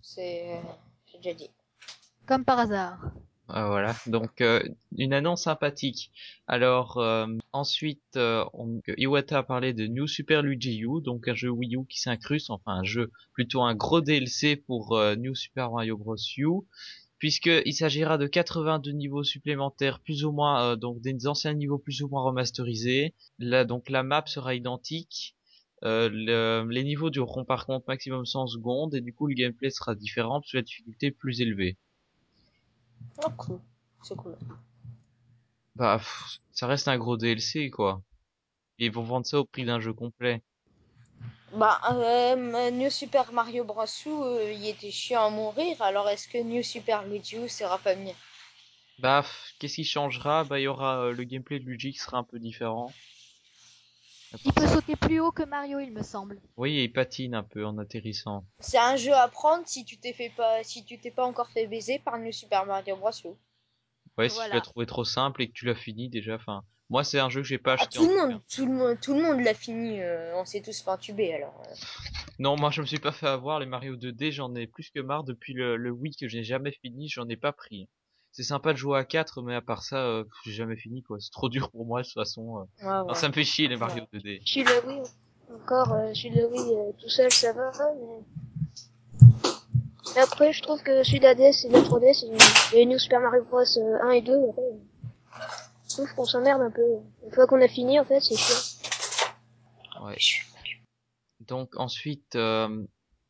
C'est, euh, j'ai déjà dit. Comme par hasard. Ah, voilà, donc euh, une annonce sympathique. Alors euh, ensuite, euh, on, Iwata a parlé de New Super Luigi U, donc un jeu Wii U qui s'incruste, enfin un jeu plutôt un gros DLC pour New Super Mario Bros U, puisqu'il s'agira de 82 niveaux supplémentaires, plus ou moins donc des anciens niveaux plus ou moins remasterisés. Là donc la map sera identique. Le- les niveaux dureront par contre maximum 100 secondes et du coup le gameplay sera différent parce que la difficulté est plus élevée. Oh, cool. C'est cool. Bah, pff, ça reste un gros DLC, quoi. Et ils vont vendre ça au prix d'un jeu complet. Bah, euh, New Super Mario Bros. Euh, il était chiant à mourir. Alors, est-ce que New Super Luigi U sera pas mieux? Bah, qu'est-ce qui changera? Bah, il y aura euh, le gameplay de Luigi qui sera un peu différent. Il peut sauter plus haut que Mario, il me semble. Oui, et il patine un peu en atterrissant. C'est un jeu à prendre si tu t'es fait pas, si tu t'es pas encore fait baiser par New Super Mario Bros. U. Ouais, si tu l'as trouvé trop simple et que tu l'as fini déjà, enfin, moi c'est un jeu que j'ai pas Ah, acheté tout en le tout cas. monde, tout le monde, tout le monde l'a fini. euh, on s'est tous fait entuber alors. euh. Non, moi je me suis pas fait avoir les Mario 2D, j'en ai plus que marre depuis le, le Wii que j'ai jamais fini, j'en ai pas pris. C'est sympa de jouer à 4, mais à part ça, euh, j'ai jamais fini quoi. C'est trop dur pour moi de toute façon. euh. Ouais, ça me fait chier les Mario Ouais. 2D. Je suis Wii, encore, euh, je suis la Wii euh, tout seul, ça va, mais... Et après, je trouve que celui de la DS et de la 3DS, et les New Super Mario Bros. euh, 1 et 2, après, je trouve qu'on s'emmerde un peu. Une fois qu'on a fini, en fait, c'est chiant. Ouais. Donc ensuite,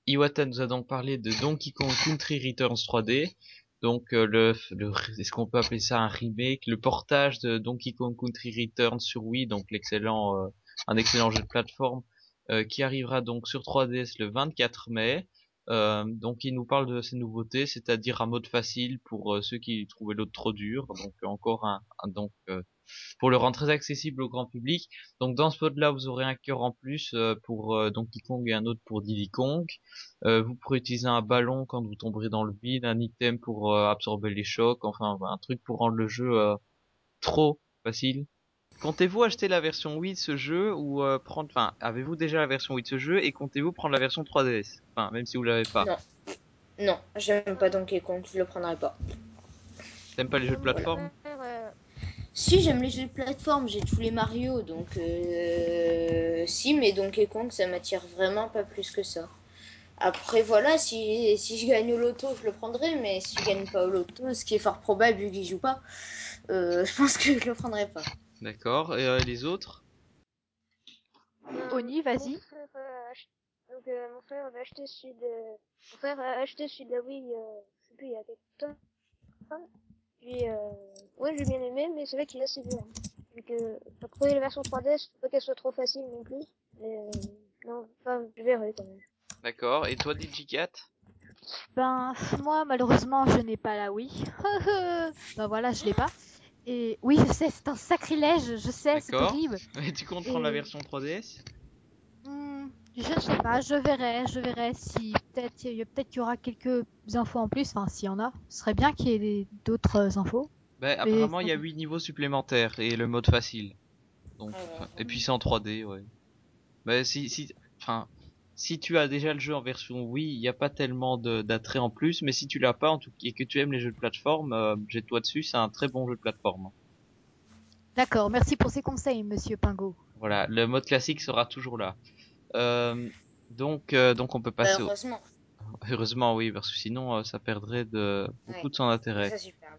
Iwata nous a donc parlé de Donkey Kong Country Returns 3D. Donc euh, le, le est-ce qu'on peut appeler ça un remake, le portage de Donkey Kong Country Returns sur Wii, donc l'excellent, euh, un excellent jeu de plateforme euh, qui arrivera donc sur 3DS le 24 mai. Donc il nous parle de ces nouveautés, c'est-à-dire un mode facile pour ceux qui trouvaient l'autre trop dur. Donc encore un, un- donc pour le rendre très accessible au grand public. Donc dans ce mode-là, vous aurez un cœur en plus euh, pour euh, Donkey Kong et un autre pour Diddy Kong. Euh, vous pourrez utiliser un ballon quand vous tomberez dans le vide, un item pour absorber les chocs, enfin un truc pour rendre le jeu trop facile. Comptez-vous acheter la version Wii de ce jeu ou euh, prendre, enfin, avez-vous déjà la version Wii de ce jeu et comptez-vous prendre la version 3DS Enfin, même si vous l'avez pas. Non. Non, j'aime pas Donkey Kong, je le prendrai pas. T'aimes pas les jeux de plateforme? Si j'aime les jeux de plateforme, j'ai tous les Mario, donc euh... si, mais Donkey Kong, ça m'attire vraiment pas plus que ça. Après voilà, si, si je gagne au loto, je le prendrai, mais si je gagne pas au loto, ce qui est fort probable vu qu'il joue pas, euh, je pense que je le prendrai pas. D'accord. Et euh, les autres? Oni, vas-y. Mon frère a ach- Donc, euh, mon frère avait acheté celui de... Mon frère a acheté celui de la Wii, euh, je sais plus, il y a quelques temps. Puis, euh, ouais, j'ai bien aimé, mais c'est vrai qu'il est assez dur. Donc, euh, pour trouver la version 3DS, faut pas qu'elle soit trop facile non plus. Mais, euh, non, enfin, je verrai quand même. D'accord. Et toi, DigiCat Ben moi malheureusement je n'ai pas la Wii. ben voilà, je l'ai pas. Et oui, je sais, c'est un sacrilège, je sais, c'est D'accord. horrible. Et tu comptes prendre la version 3DS Hmm, je ne sais pas, je verrai, je verrai si peut-être il y, a- peut-être qu'il y aura quelques infos en plus, enfin s'il y en a. Ce serait bien qu'il y ait d'autres infos. Ben, apparemment, il y a 8 niveaux supplémentaires et le mode facile. Donc, Ah et puis c'est en 3D, ouais. Ben, si, si, enfin, si tu as déjà le jeu en version Wii, il n'y a pas tellement d'attrait en plus, mais si tu l'as pas, en tout et que tu aimes les jeux de plateforme, euh, jette-toi dessus, c'est un très bon jeu de plateforme. D'accord, merci pour ces conseils, monsieur Pingo. Voilà, le mode classique sera toujours là. Euh, donc, euh, donc on peut passer au, Heureusement. heureusement oui, parce que sinon euh, ça perdrait de beaucoup Ouais. de son intérêt. Ça, super.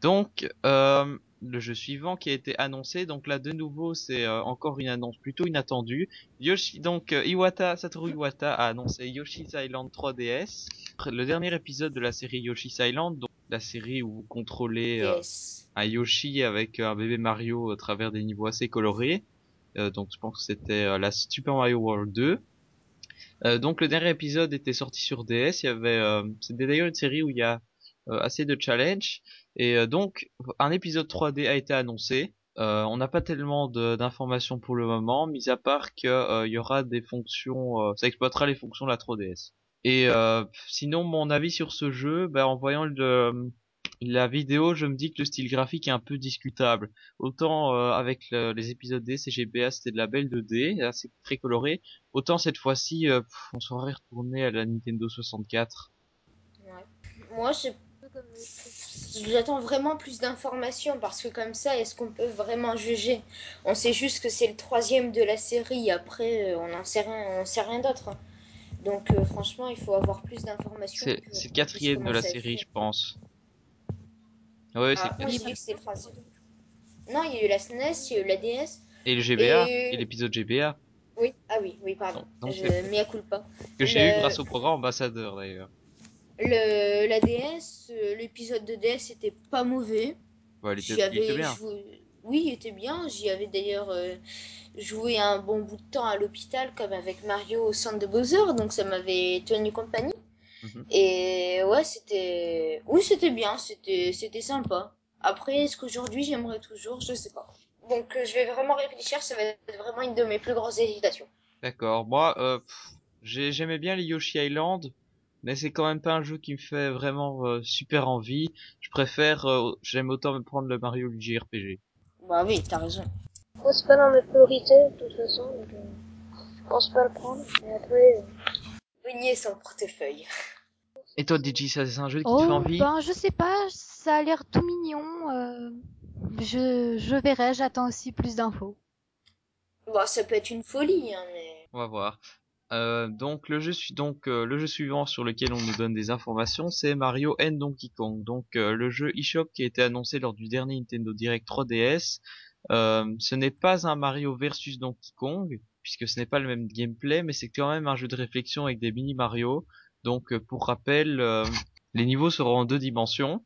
Donc, euh, le jeu suivant qui a été annoncé, donc là de nouveau c'est euh, encore une annonce plutôt inattendue. Yoshi, donc euh, Iwata, Satoru Iwata a annoncé Yoshi's Island 3DS, le dernier épisode de la série Yoshi's Island, donc la série où vous contrôlez euh, Yes. un Yoshi avec un bébé Mario à travers des niveaux assez colorés. Euh, donc je pense que c'était euh, la Super Mario World 2. Euh, donc le dernier épisode était sorti sur DS. Il y avait, euh, c'était d'ailleurs une série où il y a euh, assez de challenges. Et euh, donc un épisode 3D a été annoncé. On n'a pas tellement d'informations pour le moment, mis à part que il y aura des fonctions, ça exploitera les fonctions de la 3DS. Et sinon, mon avis sur ce jeu, ben, en voyant le, la vidéo, je me dis que le style graphique est un peu discutable. Autant euh, avec le- les épisodes D, CGBA, c'était de la belle 2D, assez très coloré. Autant cette fois-ci, euh, on serait retourné à la Nintendo 64. Ouais. Moi, je- j'attends vraiment plus d'informations parce que comme ça, est-ce qu'on peut vraiment juger? On sait juste que c'est le troisième de la série. Après, euh, on n'en sait rien, on sait rien d'autre. hein. Donc, euh, franchement, il faut avoir plus d'informations. C'est le quatrième de la série, je pense. Ouais, c'est Ah, c'est troisième. Non, il y a eu la SNES, il y a eu la DS. Et le GBA, Et- et l'épisode GBA, Oui, ah oui, oui, pardon. Donc- donc je mea culpa. que j'ai eu grâce au programme ambassadeur d'ailleurs. Le, la DS, euh, l'épisode de DS était pas mauvais. Ouais, il était, il était avais bien. Oui, il était bien. J'y avais d'ailleurs euh, joué un bon bout de temps à l'hôpital, comme avec Mario au centre de Bowser, donc ça m'avait tenu compagnie. Mhm. Et ouais, c'était. Oui, c'était bien, c'était c'était sympa. Après, est-ce qu'aujourd'hui j'aimerais toujours Je sais pas. Donc euh, je vais vraiment réfléchir, ça va être vraiment une de mes plus grosses hésitations. D'accord. Moi, euh, j'ai- j'aimais bien les Yoshi Island, mais c'est quand même pas un jeu qui me fait vraiment euh, super envie. Je préfère, euh, j'aime autant me prendre le Mario Luigi RPG. Bah oui, t'as raison. C'est pas dans mes priorités, de toute façon, donc euh, je pense pas le prendre. Mais après, Renier son portefeuille. Et toi, DJ, ça c'est un jeu qui te fait Oh, envie ben je sais pas, ça a l'air tout mignon. euh, je, je verrai, j'attends aussi plus d'infos. Bah ça peut être une folie, hein, mais. On va voir. Euh, donc le jeu donc euh, le jeu suivant sur lequel on nous donne des informations, c'est Mario and Donkey Kong. Donc euh, le jeu eShop qui a été annoncé lors du dernier Nintendo Direct 3DS. Euh, ce n'est pas un Mario versus Donkey Kong puisque ce n'est pas le même gameplay, mais c'est quand même un jeu de réflexion avec des mini Mario. Donc euh, pour rappel, euh, les niveaux seront en deux dimensions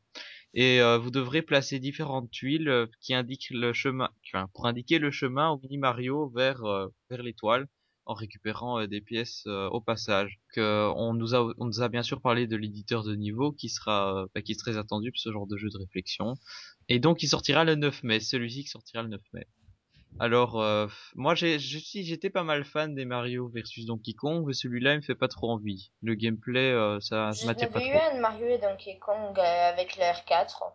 et euh, vous devrez placer différentes tuiles qui indiquent le chemin, pour indiquer le chemin au mini Mario vers vers l'étoile en récupérant des pièces au passage. On nous a on nous a bien sûr parlé de l'éditeur de niveau qui sera bah, qui est très attendu pour ce genre de jeu de réflexion. Et donc il sortira le 9 mai, celui-ci qui sortira le 9 mai. Alors euh, moi j'ai j'étais pas mal fan des Mario versus Donkey Kong, mais celui-là il me fait pas trop envie. Le gameplay euh, ça m'attire pas avais eu trop. un Mario et Donkey Kong euh, avec la R4.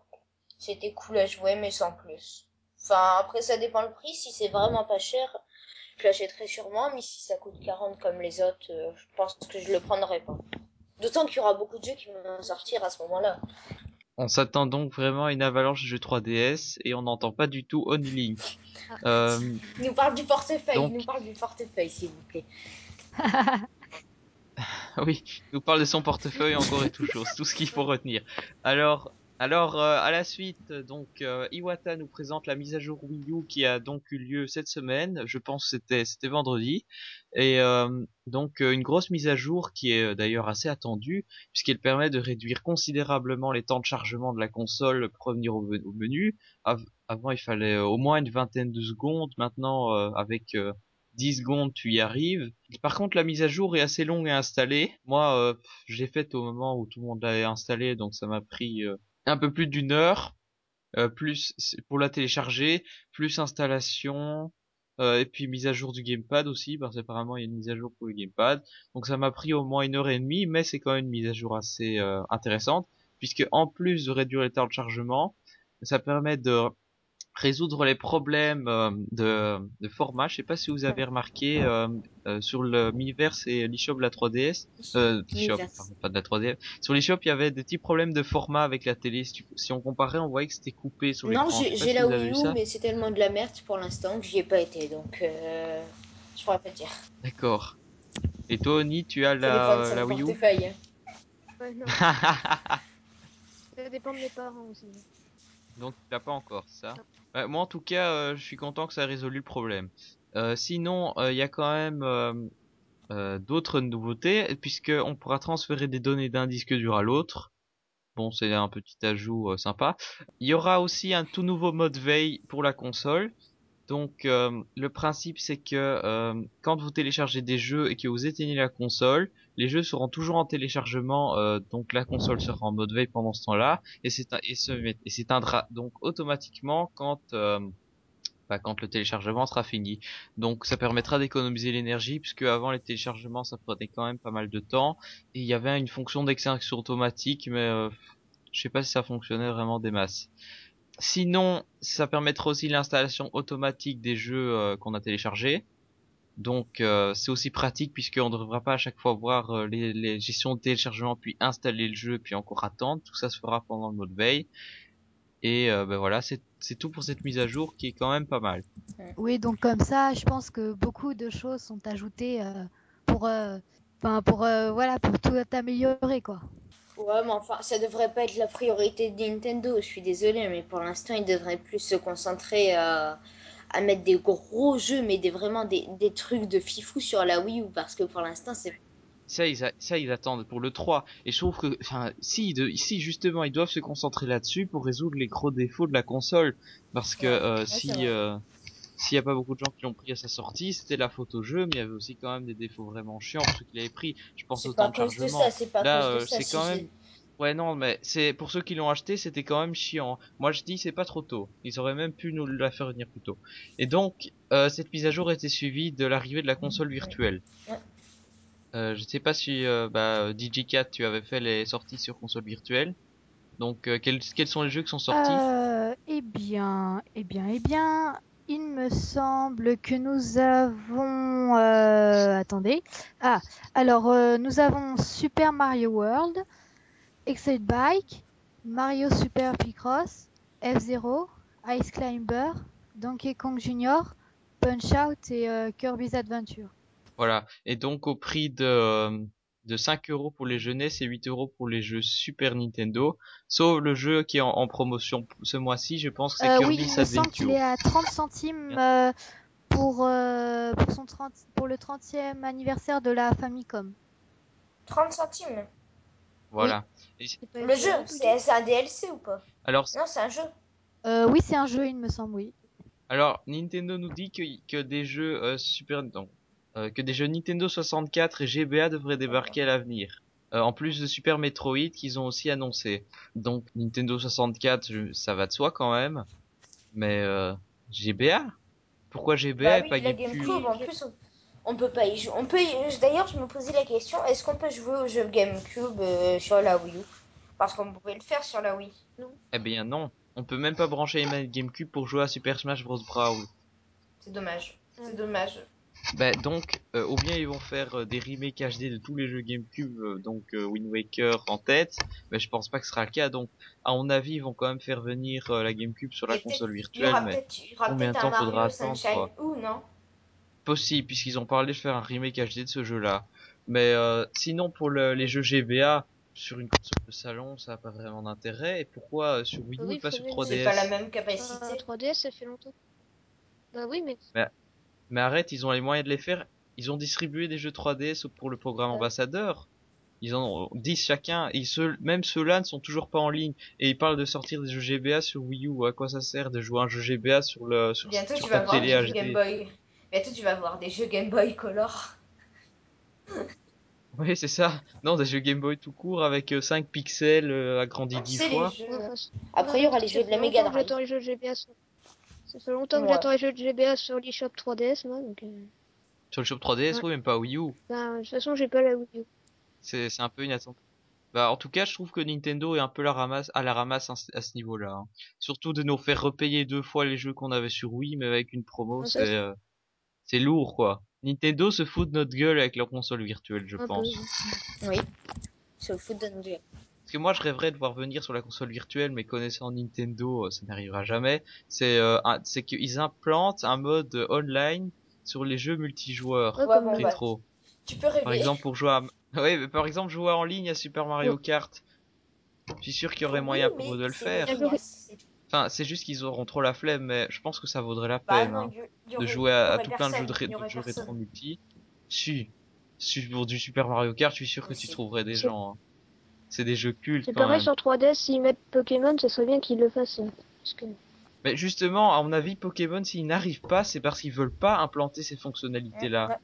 C'était cool à jouer, mais sans plus. Enfin, après, ça dépend le prix. Si c'est vraiment pas cher, je l'achèterai sûrement. Mais si ça coûte 40 comme les autres, euh, je pense que je le prendrai pas. D'autant qu'il y aura beaucoup de jeux qui vont sortir à ce moment-là. On s'attend donc vraiment à une avalanche de jeux 3DS et on n'entend pas du tout Only Link. Euh, Il nous parle du portefeuille, Donc- il nous parle du portefeuille, s'il vous plaît. oui, il nous parle de son portefeuille encore et toujours, c'est tout ce qu'il faut retenir. Alors, alors euh, à la suite, donc euh, Iwata nous présente la mise à jour Wii U qui a donc eu lieu cette semaine. Je pense que c'était c'était vendredi et euh, donc une grosse mise à jour qui est d'ailleurs assez attendue puisqu'elle permet de réduire considérablement les temps de chargement de la console pour revenir au, menu. Av- avant, il fallait au moins une vingtaine de secondes. Maintenant, avec euh, 10 secondes, tu y arrives. Par contre, la mise à jour est assez longue à installer. Moi, je l'ai faite au moment où tout le monde l'avait installé, donc ça m'a pris un peu plus d'une heure. Euh, plus pour la télécharger, plus installation, euh, et puis mise à jour du gamepad aussi, parce qu'apparemment il y a une mise à jour pour le gamepad. Donc ça m'a pris au moins une heure et demie, mais c'est quand même une mise à jour assez euh, intéressante, puisque en plus de réduire les temps de chargement, ça permet de résoudre les problèmes euh, de, de format. Je sais pas si vous avez remarqué euh, euh, sur le Miiverse et l'eShop de la 3DS, euh, l'eShop, pardon, pas de la 3DS. Sur l'eShop, il y avait des petits problèmes de format avec la télé. Si, tu- si on comparait, on voyait que c'était coupé sur l'écran. Non, j'ai si la Wii U, mais c'est tellement de la merde pour l'instant que j'y ai pas été, donc euh, je pourrais pas te dire. D'accord. Et toi, Oni, tu as la, la Wii U? portefeuille. Ouais, non. Ça dépend de mes parents aussi. Donc tu l'as pas encore ça? Ouais, moi en tout cas, euh, je suis content que ça ait résolu le problème. Euh, sinon, euh, il y a quand même euh, euh, d'autres nouveautés puisque on pourra transférer des données d'un disque dur à l'autre. Bon, c'est un petit ajout euh, sympa. Il y aura aussi un tout nouveau mode veille pour la console. Donc euh, le principe c'est que euh, quand vous téléchargez des jeux et que vous éteignez la console, les jeux seront toujours en téléchargement, euh, donc la console sera en mode veille pendant ce temps-là et s'éteindra donc automatiquement quand euh, bah, quand le téléchargement sera fini. Donc ça permettra d'économiser l'énergie puisque avant les téléchargements ça prenait quand même pas mal de temps et il y avait une fonction d'extinction automatique mais euh, je sais pas si ça fonctionnait vraiment des masses. Sinon, ça permettra aussi l'installation automatique des jeux euh, qu'on a téléchargés. Donc euh, c'est aussi pratique puisqu'on ne devra pas à chaque fois voir euh, les, les gestions de téléchargement puis installer le jeu puis encore attendre. Tout ça se fera pendant le mode veille. Et euh, ben voilà, c'est c'est tout pour cette mise à jour qui est quand même pas mal. Oui, donc comme ça, je pense que beaucoup de choses sont ajoutées euh, pour, euh, pour, euh, voilà, pour tout améliorer quoi. Ouais, mais enfin, ça devrait pas être la priorité de Nintendo, je suis désolée, mais pour l'instant, ils devraient plus se concentrer à, à mettre des gros jeux, mais des, vraiment des, des trucs de fifou sur la Wii U, parce que pour l'instant, c'est... Ça ils, a- ça, ils attendent pour le 3. Et je trouve que, enfin, si, de, si justement, ils doivent se concentrer là-dessus pour résoudre les gros défauts de la console. Parce que Ouais, euh, si, euh, s'il y a pas beaucoup de gens qui l'ont pris à sa sortie, c'était la faute au jeu, mais il y avait aussi quand même des défauts vraiment chiants pour ceux qui l'avaient pris. Je pense au temps à de cause de chargement. ça, c'est pas Là, cause de euh, c'est si quand même. Ouais, non, mais c'est pour ceux qui l'ont acheté, c'était quand même chiant. Moi, je dis c'est pas trop tôt. Ils auraient même pu nous la faire venir plus tôt. Et donc, euh, cette mise à jour était suivie de l'arrivée de la console virtuelle. Euh, je sais pas si euh, bah, DJ4 tu avais fait les sorties sur console virtuelle. Donc, quels, quels sont les jeux qui sont sortis? Eh bien, eh bien, eh bien, il me semble que nous avons, attendez, ah, alors nous avons Super Mario World, Excel Bike, Mario Super Picross, F-Zero, Ice Climber, Donkey Kong Jr., Punch Out et euh, Kirby's Adventure. Voilà. Et donc, au prix de euh, de 5 euros pour les jeux NES et 8 euros pour les jeux Super Nintendo, sauf le jeu qui est en, en promotion ce mois-ci. Je pense que c'est Euh, oui, Kirby's il me semble qu'il Adventure. est à 30 centimes euh, pour, euh, pour, son 30, pour le 30e anniversaire de la Famicom. 30 centimes? Voilà. Et- pas Le jeu, c'est un DLC ou pas? Alors, Non, c'est un jeu. Euh, oui, c'est un jeu, il me semble, oui. Alors, Nintendo nous dit que, que des jeux euh, Super non, euh, que des jeux Nintendo 64 et GBA devraient débarquer à l'avenir. Euh, en plus de Super Metroid qu'ils ont aussi annoncé. Donc Nintendo 64, je- ça va de soi quand même. Mais euh, GBA Pourquoi GBA Bah et oui, pas la GameCube GameCube, en plus, on, on peut pas y jouer. On peut y- D'ailleurs, je me posais la question, est-ce qu'on peut jouer au jeu GameCube euh, sur la Wii U? Parce qu'on pouvait le faire sur la Wii. Eh bien non, on peut même pas brancher les manettes GameCube pour jouer à Super Smash Bros. Brawl. C'est dommage. C'est Mm. dommage. Bah donc, euh, ou bien ils vont faire euh, des remakes HD de tous les jeux GameCube, euh, donc euh, Wind Waker en tête, mais je pense pas que ce sera le cas. Donc, à mon avis, ils vont quand même faire venir euh, la GameCube sur la Et console Il y virtuelle, aura mais peut-être il y aura combien de peut-être un Mario attendre, Sunshine ou non? Possible puisqu'ils ont parlé de faire un remake HD de ce jeu-là. Mais euh, sinon, pour le- les jeux GBA sur une console de salon, ça a pas vraiment d'intérêt. Et pourquoi euh, sur Wii U Oui, et pas sur faut 3DS C'est pas la même Euh, capacité. 3DS, ça fait longtemps. Bah oui, mais Mais arrête, ils ont les moyens de les faire. Ils ont distribué des jeux 3DS pour le programme Ouais. ambassadeur. Ils en ont 10 chacun, et ceux, même ceux-là ne sont toujours pas en ligne. Et ils parlent de sortir des jeux GBA sur Wii U. À quoi ça sert de jouer un jeu GBA sur le sur, Bientôt, sur tu ta vas télé jeux Game HD Boy. Bientôt, tu vas voir des jeux Game Boy Color. Oui, c'est ça. Non, des jeux Game Boy tout court avec 5 pixels euh, agrandis Tu 10 sais, les fois. jeux. Après, il y aura les jeux de la Mega longtemps que Drive. J'attends les jeux de GBA. sur- Ça fait longtemps que Ouais. j'attends les jeux de GBA sur l'eShop 3DS, moi, donc. euh, Sur le shop 3DS, Ouais. oui, même pas Wii U. Bah, de toute façon, j'ai pas la Wii U. C'est c'est un peu inattendu. Bah, en tout cas, je trouve que Nintendo est un peu la ramasse, à la ramasse à ce niveau-là. hein. Surtout de nous faire repayer deux fois les jeux qu'on avait sur Wii, mais avec une promo, c'est c'est- lourd, quoi. Nintendo se fout de notre gueule avec leur console virtuelle, je Un peu. pense. Oui. Au foot de nos yeux. Parce que moi, je rêverais de voir venir sur la console virtuelle, mais connaissant Nintendo, euh, ça n'arrivera jamais. C'est euh, un- c'est qu'ils implantent un mode online sur les jeux multijoueurs Ouais, comme bah, rétro. tu peux Par rêver. exemple, pour jouer à, mais par exemple, jouer en ligne à Super Mario Kart. Je suis sûr qu'il y aurait Oui, moyen pour mais eux de le c'est faire. C'est- Enfin, c'est juste qu'ils auront trop la flemme, mais je pense que ça vaudrait la Bah peine non, hein, y- de jouer à, tout plein de jeux, de, jeux rétro multi. Si, si pour du Super Mario Kart, je suis sûr que tu trouverais des gens. hein. C'est des jeux cultes C'est pareil même. sur 3DS, s'ils mettent Pokémon, ce serait bien qu'ils le fassent. Parce que... Mais justement, à mon avis, Pokémon, s'ils n'arrivent pas, c'est parce qu'ils veulent pas implanter ces fonctionnalités-là.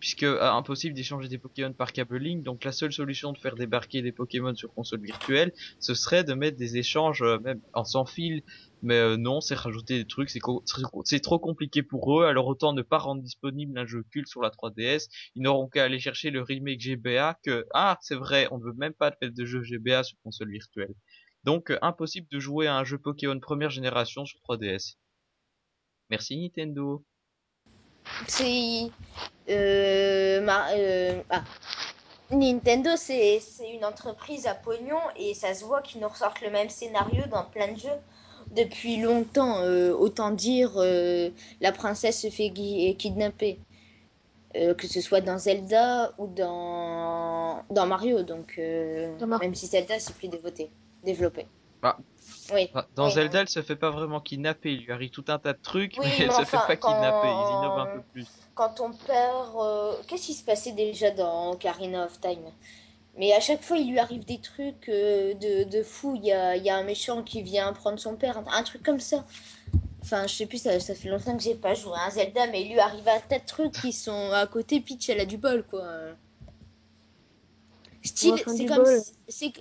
Puisque euh, impossible d'échanger des Pokémon par cabling, donc la seule solution de faire débarquer des Pokémon sur console virtuelle, ce serait de mettre des échanges euh, même en sans fil. Mais euh, non, c'est rajouter des trucs, c'est trop compliqué pour eux. Alors autant ne pas rendre disponible un jeu culte sur la 3DS. Ils n'auront qu'à aller chercher le remake GBA que ah c'est vrai, on ne veut même pas de jeu GBA sur console virtuelle. Donc impossible de jouer à un jeu Pokémon première génération sur 3DS. Merci Nintendo. C'est euh, ma- euh, ah. Nintendo, c'est c'est une entreprise à pognon et ça se voit qu'ils nous ressortent le même scénario dans plein de jeux depuis longtemps. Euh, autant dire, euh, la princesse se fait kidnapper, Euh, que ce soit dans Zelda ou dans dans Mario. Donc euh, Dans Mar- même si Zelda c'est plus dévoté, développé. Bah. Oui. Dans Oui, Zelda, oui. elle se fait pas vraiment kidnapper. Il lui arrive tout un tas de trucs, Oui, mais mais elle se enfin, fait pas quand- kidnapper. Ils innovent un peu plus. quand ton père. euh, Qu'est-ce qui se passait déjà dans Ocarina of Time? Mais à chaque fois, il lui arrive des trucs euh, de, de fou. Il y a, il y a un méchant qui vient prendre son père, un, truc comme ça. Enfin, je sais plus, ça, ça fait longtemps que j'ai pas joué à un Zelda, mais il lui arrive un tas de trucs qui sont à côté. Peach, elle a du bol, quoi. Style, c'est comme, c'est,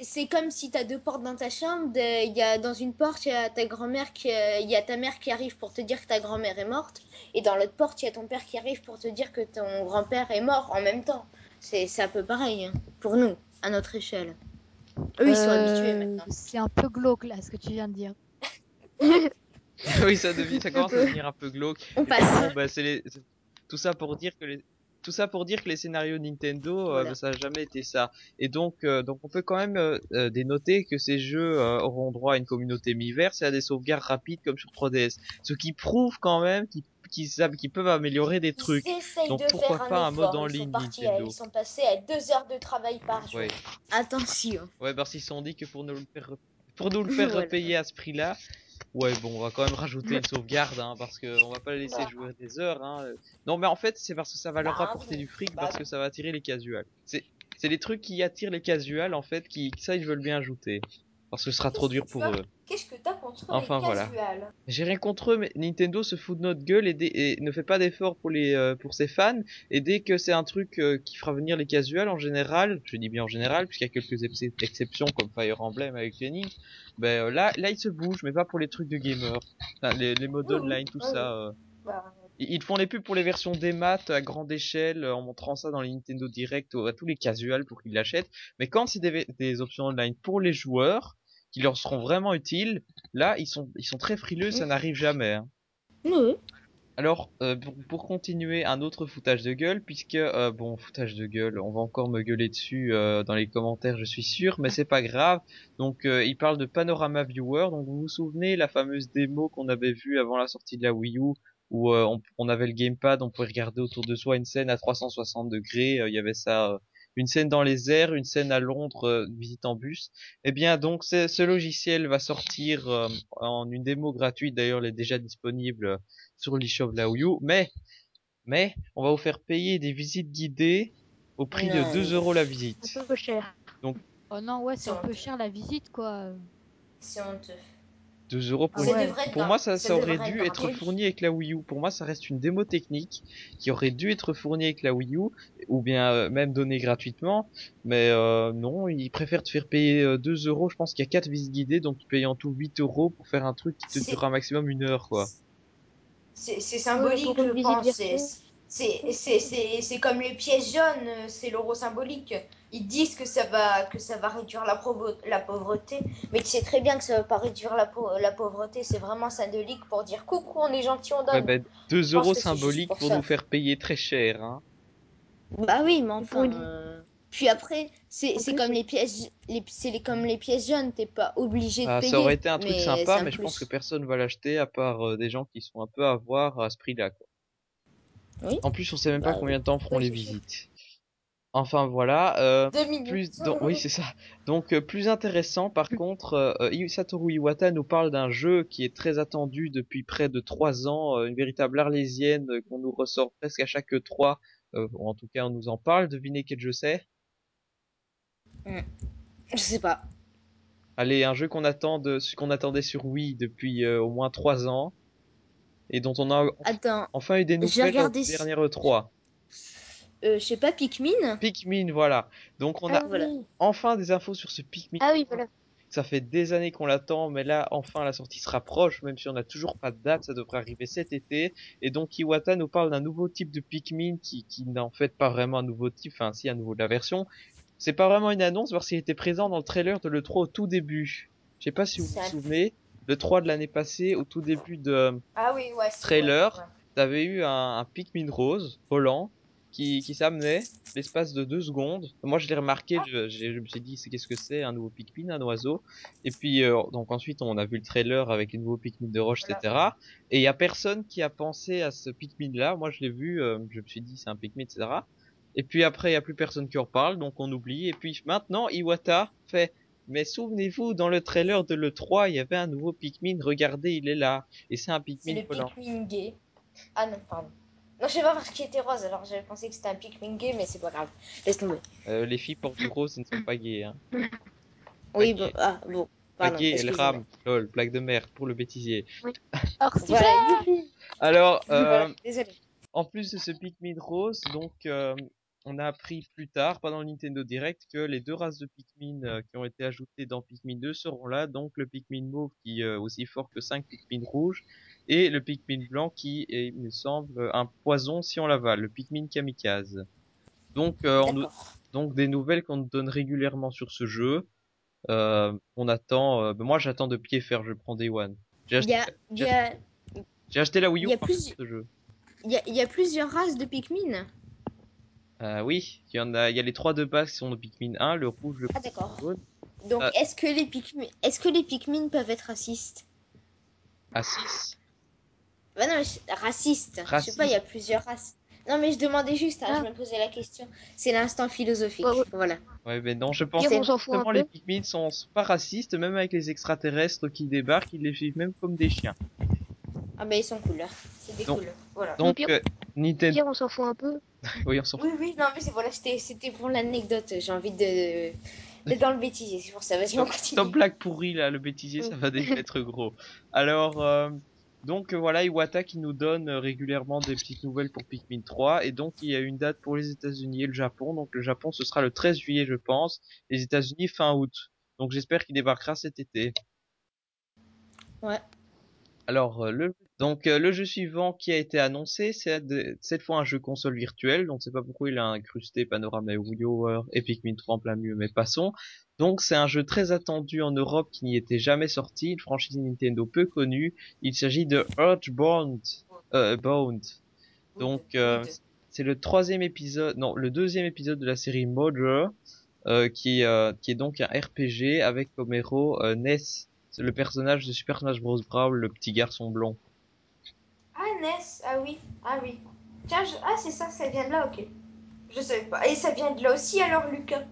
c'est, comme si t'as deux portes dans ta chambre. de- Il y a dans une porte, il y a ta grand-mère qui, euh, il y a ta mère qui arrive pour te dire que ta grand-mère est morte, et dans l'autre porte, il y a ton père qui arrive pour te dire que ton grand-père est mort en même temps. C'est, c'est un peu pareil hein, pour nous, à notre échelle. Eux, ils sont Euh, habitués maintenant. C'est un peu glauque là ce que tu viens de dire. oui, ça devient, ça commence à devenir un peu glauque. On puis passe. bon, bah, c'est les, c'est- tout ça pour dire que les, tout ça pour dire que les scénarios Nintendo, euh, Voilà. ça a jamais été ça. Et donc, euh, donc on peut quand même euh, dénoter que ces jeux euh, auront droit à une communauté mi-verse et à des sauvegardes rapides comme sur 3DS. Ce qui prouve quand même qu'ils qu'ils peuvent améliorer des trucs. Donc de pourquoi faire pas un un mode en Ils sont ligne partis, à- Nintendo ils sont passés à deux heures de travail par jour. Ouais. Attention. Ouais, parce qu'ils se sont dit que pour nous le faire, pour nous le faire Voilà. repayer à ce prix-là, ouais, bon, on va quand même rajouter une sauvegarde, hein, parce que on va pas les laisser jouer des heures, hein. Non, mais en fait, c'est parce que ça va leur Bah, rapporter du fric, Bah, parce que ça va attirer les casuals. C'est, c'est les trucs qui attirent les casuals, en fait, qui, ça, ils veulent bien ajouter. Parce que ce sera trop dur pour eux. Qu'est-ce que t'as contre Enfin, les voilà. J'ai rien contre eux, mais Nintendo se fout de notre gueule et, ne fait pas d'efforts pour les euh, pour ses fans. Et dès que c'est un truc euh, qui fera venir les casuals en général, je dis bien en général, puisqu'il y a quelques ex- exceptions comme Fire Emblem avec Lenny, ben euh, là là ils se bougent, mais pas pour les trucs de gamers, Enfin, les, les modes online, tout oui, ça. euh. Bah, Ils font les pubs pour les versions des maths à grande échelle euh, en montrant ça dans les Nintendo Direct à tous les casuals pour qu'ils l'achètent. Mais quand c'est des, des options online pour les joueurs qui leur seront vraiment utiles, là ils sont ils sont très frileux, ça n'arrive jamais. hein. Alors, euh, pour, pour continuer, un autre foutage de gueule, puisque, euh, bon, foutage de gueule, on va encore me gueuler dessus euh, dans les commentaires, je suis sûr, mais c'est pas grave. Donc, il parle de Panorama Viewer. Donc, vous vous souvenez la fameuse démo qu'on avait vue avant la sortie de la Wii U, où euh, on, on avait le gamepad, on pouvait regarder autour de soi une scène à 360 degrés. euh, Il y avait ça, euh, une scène dans les airs, une scène à Londres, euh, une visite en bus. Eh bien, donc, ce, ce logiciel va sortir euh, en une démo gratuite. D'ailleurs, elle est déjà disponible sur l'eShop de la Wii U, mais, mais, on va vous faire payer des visites guidées au prix Non. de 2 euros la visite. Un peu cher. Oh non, ouais, c'est un peu cher la visite quoi. C'est honteux. 2 euros pour Ah être Pour moi, ça, ça aurait dû être fourni avec la Wii U. Pour moi, ça reste une démo technique qui aurait dû être fournie avec la Wii U, ou bien euh, même donnée gratuitement. Mais euh, non, ils préfèrent te faire payer euh, 2 euros. Je pense qu'il y a 4 visites guidées, donc tu payes en tout 8 euros pour faire un truc qui te durera un maximum une heure, quoi. C'est c'est symbolique, une je pense. C'est- virtuelle. C'est c'est- c'est- c'est comme les pièces jaunes, c'est l'euro symbolique. Ils disent que ça va que ça va réduire la, la pauvreté, mais tu sais très bien que ça va pas réduire la, pau- la pauvreté. C'est vraiment symbolique pour dire coucou, on est gentil, on Ouais, donne. bah, 2 pense euros symboliques pour nous faire payer très cher, hein. Bah oui, mais enfin. euh, Puis après, c'est comme les pièces, les, c'est les- comme les pièces jaunes, t'es pas obligé de Ah, payer. ça aurait été un truc mais sympa, mais je pense que personne va l'acheter à part euh, des gens qui sont un peu à voir à ce prix-là. quoi. Oui. En plus, on sait même Bah, pas combien de temps feront les visites. Enfin voilà. Euh, Deux minutes. plus donc, oui c'est ça. Donc euh, plus intéressant par contre, euh, euh, Satoru Iwata nous parle d'un jeu qui est très attendu depuis près de trois ans, euh, une véritable arlésienne euh, qu'on nous ressort presque à chaque trois. Euh, ou en tout cas on nous en parle. Devinez quel jeu c'est? Je sais pas. Allez, un jeu qu'on attend de, qu'on attendait sur Wii depuis euh, au moins trois ans et dont on a Attends, enfin eu des nouvelles regardé si- dernier E3. euh, je sais pas, Pikmin Pikmin, voilà. Donc on a Ah voilà. oui. enfin des infos sur ce Pikmin. Ah oui, voilà. Ça fait des années qu'on l'attend, mais là, enfin, la sortie se rapproche, même si on n'a toujours pas de date, ça devrait arriver cet été. Et donc, Iwata nous parle d'un nouveau type de Pikmin qui, qui n'est en fait pas vraiment un nouveau type, enfin, si, un nouveau de la version. C'est pas vraiment une annonce parce qu'il était présent dans le trailer de l'E3 au tout début. Je sais pas si vous vous souvenez, le 3 de l'année passée, au tout début de, Ah oui, ouais. Trailer. ouais, ouais. t'avais eu un, un Pikmin rose, volant, qui, qui s'amenait l'espace de deux secondes. Moi, je l'ai remarqué, je, j'ai- je me suis dit, c'est qu'est-ce que c'est, un nouveau Pikmin, un oiseau. Et puis, euh, donc ensuite, on a vu le trailer avec les nouveaux Pikmin de roche, Voilà. etc. Et il y a personne qui a pensé à ce Pikmin-là. Moi, je l'ai vu, euh, je me suis dit, c'est un Pikmin, etc. Et puis après, il y a plus personne qui en parle, donc on oublie. Et puis maintenant, Iwata fait, mais souvenez-vous, dans le trailer de l'E3, il y avait un nouveau Pikmin, regardez, il est là. Et c'est un C'est Pikmin le volant. Pikmin gay. Ah non, pardon. Non, je sais pas parce qu'il était rose, alors j'avais pensé que c'était un Pikmin gay, mais c'est pas grave. Laisse tomber. Euh, les filles portent du rose, ce ne sont pas gays. Hein. Oui, bon, ah, bon. Pas Pardon, gays, elles excusez-moi. rament. Lol, blague de merde pour le bêtisier. Alors, c'est Voilà, youpi. Alors, euh, Voilà, désolé. en plus de ce Pikmin rose, donc euh, on a appris plus tard, pendant le Nintendo Direct, que les deux races de Pikmin euh, qui ont été ajoutées dans Pikmin 2 seront là. Donc le Pikmin mauve qui est euh, aussi fort que 5 Pikmin rouges et le Pikmin blanc qui est, il me semble, un poison si on l'avale, le Pikmin kamikaze. Donc, euh, on donc des nouvelles qu'on nous donne régulièrement sur ce jeu. Euh, on attend. euh, ben moi, j'attends de pied ferme. Je prends Day One. J'ai acheté, la Wii U pour plus- ce jeu. il y a, il y a plusieurs races de Pikmin. Euh, oui, il y en a. Il y a les trois de base qui sont de Pikmin 1, le rouge, le Ah d'accord. jaune. Donc Euh. est-ce que les Pikmin, est-ce que les Pikmin peuvent être racistes? 6. Bah non, mais je- racistes. Je Raciste. sais pas, il y a plusieurs races. Non mais je demandais juste, hein, Ah. je me posais la question. C'est l'instant philosophique. Ouais, ouais. Voilà. Ouais, mais non, je pense que on s'en fout un justement les. Pikmin sont pas racistes, même avec les extraterrestres qui débarquent, ils les vivent même comme des chiens. Ah bah ils sont cool. hein. C'est des Donc- cool. Voilà. Donc, Pire- euh, Nintendo. On s'en fout un peu? Oui, on s'en fout. Oui oui, non mais c'est voilà, c'était pour l'anecdote. J'ai envie de d'être dans le bêtisier, c'est pour ça. Vas-y, on continue. top blague pourrie là, le bêtisier, ça va déjà être gros. Alors, euh, donc voilà, Iwata qui nous donne euh, régulièrement des petites nouvelles pour Pikmin 3, et donc il y a une date pour les États-Unis et le Japon. Donc le Japon, ce sera le 13 juillet, je pense. Les États-Unis fin août. Donc j'espère qu'il débarquera cet été. Ouais. Alors euh, le donc euh, le jeu suivant qui a été annoncé, c'est cette fois un jeu console virtuel. Donc c'est pas pourquoi il a incrusté Panorama et WiiWare et Pikmin 3 en plein milieu, mais passons. Donc c'est un jeu très attendu en Europe qui n'y était jamais sorti, une franchise Nintendo peu connue. Il s'agit de Earthbound. Euh, Bound. Donc euh, c'est le troisième épisode, non le deuxième épisode de la série Mother, euh, qui euh, qui est donc un RPG avec comme héros euh, Ness, le personnage de Super Smash Bros. Brawl, le petit garçon blond. Ah Ness, ah oui, ah oui. Tiens, je- ah c'est ça, ça vient de là, ok. Je savais pas. Et ça vient de là aussi alors Lucas?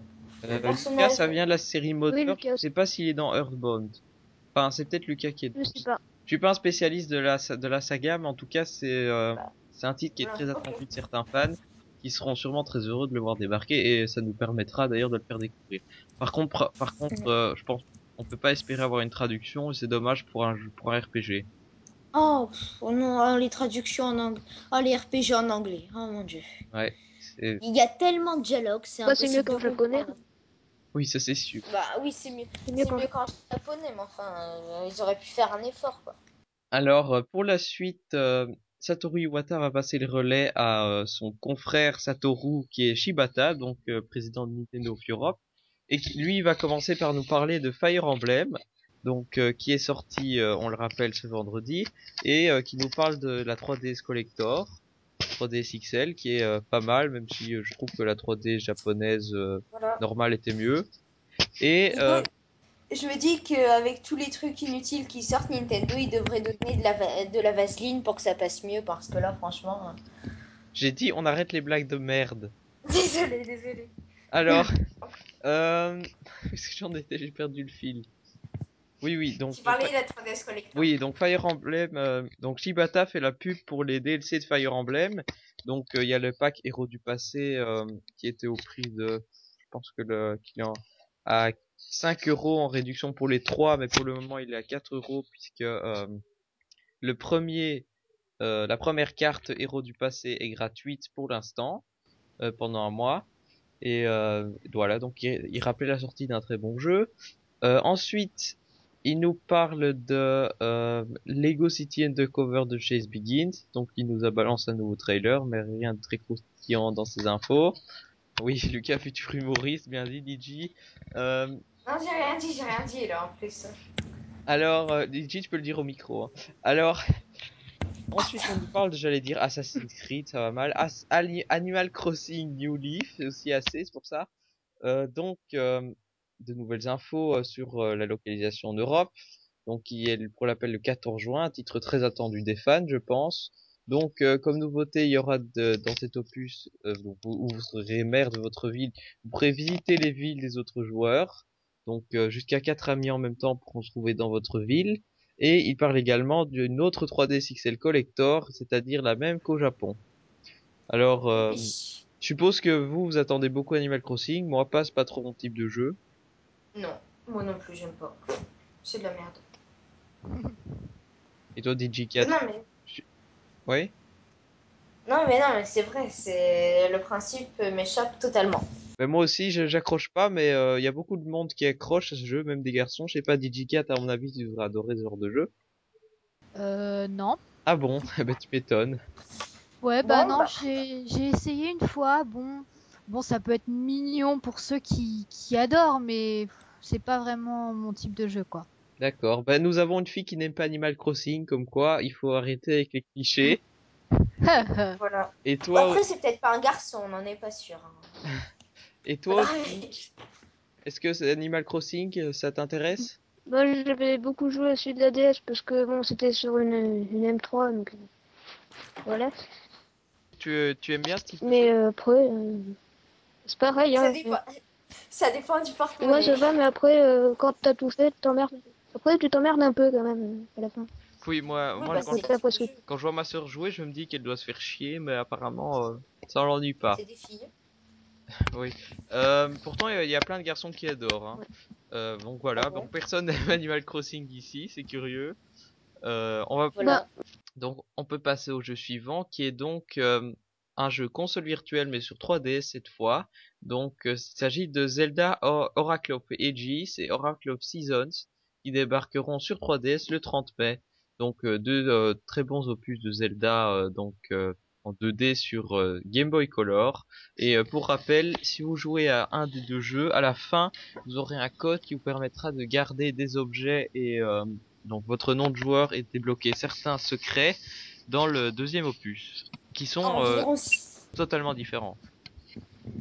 Euh. Lucas, ça vient de la série Mother. Oui, Lucas. Je sais pas s'il est dans Earthbound. Enfin, c'est peut-être Lucas qui est. Je sais pas. Je suis pas un spécialiste de la de la saga, mais en tout cas, c'est euh, c'est un titre qui est très attendu de certains fans, qui seront sûrement très heureux de le voir débarquer, et ça nous permettra d'ailleurs de le faire découvrir. Par contre, par- contre, euh, je pense on peut pas espérer avoir une traduction, et c'est dommage pour un pour un RPG. Oh, pff, oh non, oh, les traductions en anglais. Oh, les RPG en anglais. Oh mon dieu. Ouais. c'est- Il y a tellement de dialogues, c'est Bah, c'est impossible mieux qu'en de japonais. comprendre. Oui, ça c'est sûr. Bah oui, c'est mieux. C'est mieux mieux qu'en qu'en japonais, mais enfin, euh, ils auraient pu faire un effort, quoi. Alors, euh, pour la suite, euh, Satoru Iwata va passer le relais à euh, son confrère Satoru, qui est Shibata, donc euh, président de Nintendo of Europe, et qui, lui va commencer par nous parler de Fire Emblem, donc euh, qui est sorti, euh, on le rappelle, ce vendredi, et euh, qui nous parle de la 3DS Collector, 3DS XL, qui est pas mal, même si je trouve que la 3D japonaise Voilà. normale était mieux. Et Je me dis qu'avec tous les trucs inutiles qui sortent, Nintendo, ils devraient donner de la, de la vaseline pour que ça passe mieux, parce que là, franchement... j'ai dit, on arrête les blagues de merde. Désolé désolé. Alors, euh, que j'en étais J'ai perdu le fil. Oui, oui, donc. Tu parlais de la 3DS Collector. Oui, donc Fire Emblem, euh, donc Shibata fait la pub pour les DLC de Fire Emblem. Donc euh, il y a le pack Héros du passé euh, qui était au prix de, je pense que le en- à 5 euros en réduction pour les trois, mais pour le moment il est à 4 euros puisque euh, le premier, euh, la première carte Héros du passé est gratuite pour l'instant euh, pendant un mois. Et euh, voilà, donc il, il rappelait la sortie d'un très bon jeu. Euh, ensuite, il nous parle de euh, Lego City Undercover de Chase Begins. Donc il nous a balancé un nouveau trailer, mais rien de très croustillant dans ses infos. Oui, Lucas, futur humoriste, bien dit, DJ. Euh, Non, j'ai rien dit, j'ai rien dit là en plus. alors, euh, DJ, tu peux le dire au micro. hein. Alors, ensuite on nous parle, j'allais dire Assassin's Creed, ça va mal. As- Animal Crossing New Leaf, c'est aussi assez, c'est pour ça. Euh, donc, euh, de nouvelles infos euh, sur euh, la localisation en Europe. Donc, qui est pour l'appel le 14 juin, un titre très attendu des fans, je pense. Donc, euh, comme nouveauté, il y aura de- dans cet opus euh, où vous serez maire de votre ville, vous pourrez visiter les villes des autres joueurs. Donc, euh, jusqu'à quatre amis en même temps pourront se trouver dans votre ville. Et il parle également d'une autre 3D XL Collector, c'est-à-dire la même qu'au Japon. Alors, euh, je suppose que vous, vous attendez beaucoup Animal Crossing. Moi, pas, c'est pas trop mon type de jeu. Non, moi non plus, j'aime pas. C'est de la merde. Et toi, DJ4 Non, mais. Oui? Non, mais non, mais c'est vrai, c'est le principe m'échappe totalement. ben, Moi aussi, je- j'accroche pas, mais il y a beaucoup de monde qui accroche à ce jeu, même des garçons. Je sais pas, DJ4, à mon avis, tu devrais adorer ce genre de jeu. Euh, non. Ah bon? Eh ben, tu m'étonnes. Ouais, bah Bon, non, bah. j'ai j'ai essayé une fois. Bon, bon, ça peut être mignon pour ceux qui, qui adorent, mais c'est pas vraiment mon type de jeu, quoi. D'accord. Ben, nous avons une fille qui n'aime pas Animal Crossing, comme quoi il faut arrêter avec les clichés. Voilà. Et Bon, toi, après, c'est peut-être pas un garçon, on n'en est pas sûr. hein. et toi, aussi, est-ce que c'est Animal Crossing, euh, ça t'intéresse? Bah, j'avais beaucoup joué à celui de la DS parce que bon, c'était sur une, une M3, donc euh, voilà. tu, tu aimes bien ce type de Mais euh, après, euh, c'est pareil. Ça Hein, dépend, ça dépend du Ouais, porte-monnaie. ça va, mais après, euh, quand t'as tout fait, tu t'emmerdes. Après, tu t'emmerdes un peu quand même à la fin. Oui, moi, Oui, moi bah, quand, je, quand je vois ma soeur jouer, je me dis qu'elle doit se faire chier, mais apparemment, euh, ça l'ennuie pas. C'est des filles. Oui. Euh, pourtant, il y a- il y a plein de garçons qui adorent. Hein. Ouais. Euh, donc voilà, Ah bon donc personne n'aime Animal Crossing ici, c'est curieux. Euh, on va Voilà. donc on peut passer au jeu suivant, qui est donc euh, un jeu console virtuelle mais sur 3DS cette fois. Donc euh, il s'agit de Zelda Oracle of Ages et Oracle of Seasons qui débarqueront sur 3DS le 30 mai. Donc euh, deux euh, très bons opus de Zelda donc en 2D sur Game Boy Color. Et pour rappel, si vous jouez à un des deux jeux, à la fin, vous aurez un code qui vous permettra de garder des objets et donc votre nom de joueur et débloquer certains secrets dans le deuxième opus, qui sont euh, Environ, six- totalement différents.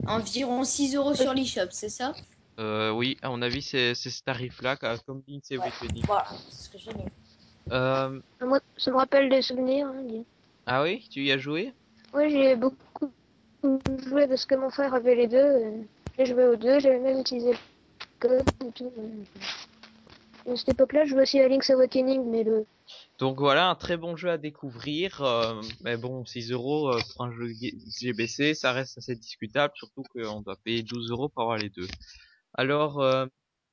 environ 6 euros sur l'eShop, c'est ça? Euh, oui, à mon avis, c'est ce tarif-là, comme Lindsay Ouais. Awakening. Voilà, c'est ce que j'ai. Euh, Moi, ça me rappelle des souvenirs. Hein, ah oui, tu y as joué? Ouais, j'ai beaucoup joué parce que mon frère avait les deux. euh, J'ai joué aux deux, j'avais même utilisé le code et tout. Donc voilà, un très bon jeu à découvrir. euh, mais bon, 6 euros euh, pour un jeu GBC, ça reste assez discutable, surtout qu'on doit payer 12 euros pour avoir les deux. Alors, euh,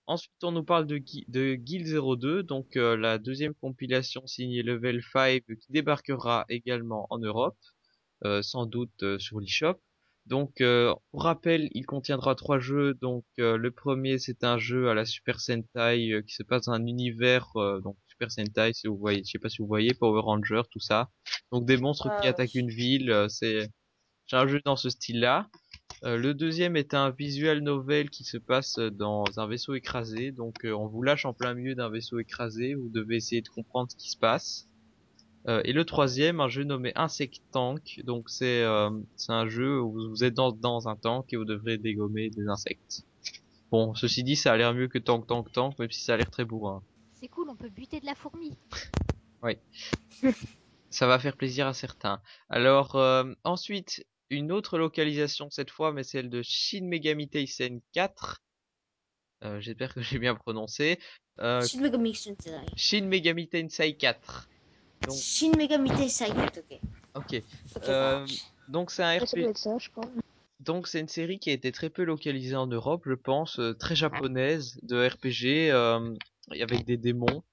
ensuite, on nous parle de, Gui- de Guild 02, donc la deuxième compilation signée Level 5 qui débarquera également en Europe, sans doute sur l'eShop. Donc, euh, pour rappel, il contiendra trois jeux. Donc, euh, le premier, c'est un jeu à la Super Sentai euh, qui se passe dans un univers euh, donc Super Sentai, si vous voyez, je sais pas si vous voyez, Power Ranger, tout ça. Donc des monstres qui Ah, attaquent une ville. euh, c'est c'est un jeu dans ce style-là. Euh, le deuxième est un visual novel qui se passe dans un vaisseau écrasé. Donc euh, on vous lâche en plein milieu d'un vaisseau écrasé. Vous devez essayer de comprendre ce qui se passe. Euh, et le troisième, un jeu nommé Insect Tank. Donc c'est euh, c'est un jeu où vous êtes dans, dans un tank et vous devrez dégommer des insectes. Bon, ceci dit, ça a l'air mieux que Tank Tank Tank, même si ça a l'air très bourrin. C'est cool, on peut buter de la fourmi. Ça va faire plaisir à certains. Alors euh, ensuite, une autre localisation cette fois, mais celle de Shin Megami Tensei 4. Euh, J'espère que j'ai bien prononcé. Euh, Shin Megami Tensei. Shin Megami Tensei 4. Donc- Shin Megami Tensei, ok. Ok. Euh, donc c'est un RPG. être ça, je crois. Donc c'est une série qui a été très peu localisée en Europe, je pense, euh, très japonaise de RPG euh, avec des démons.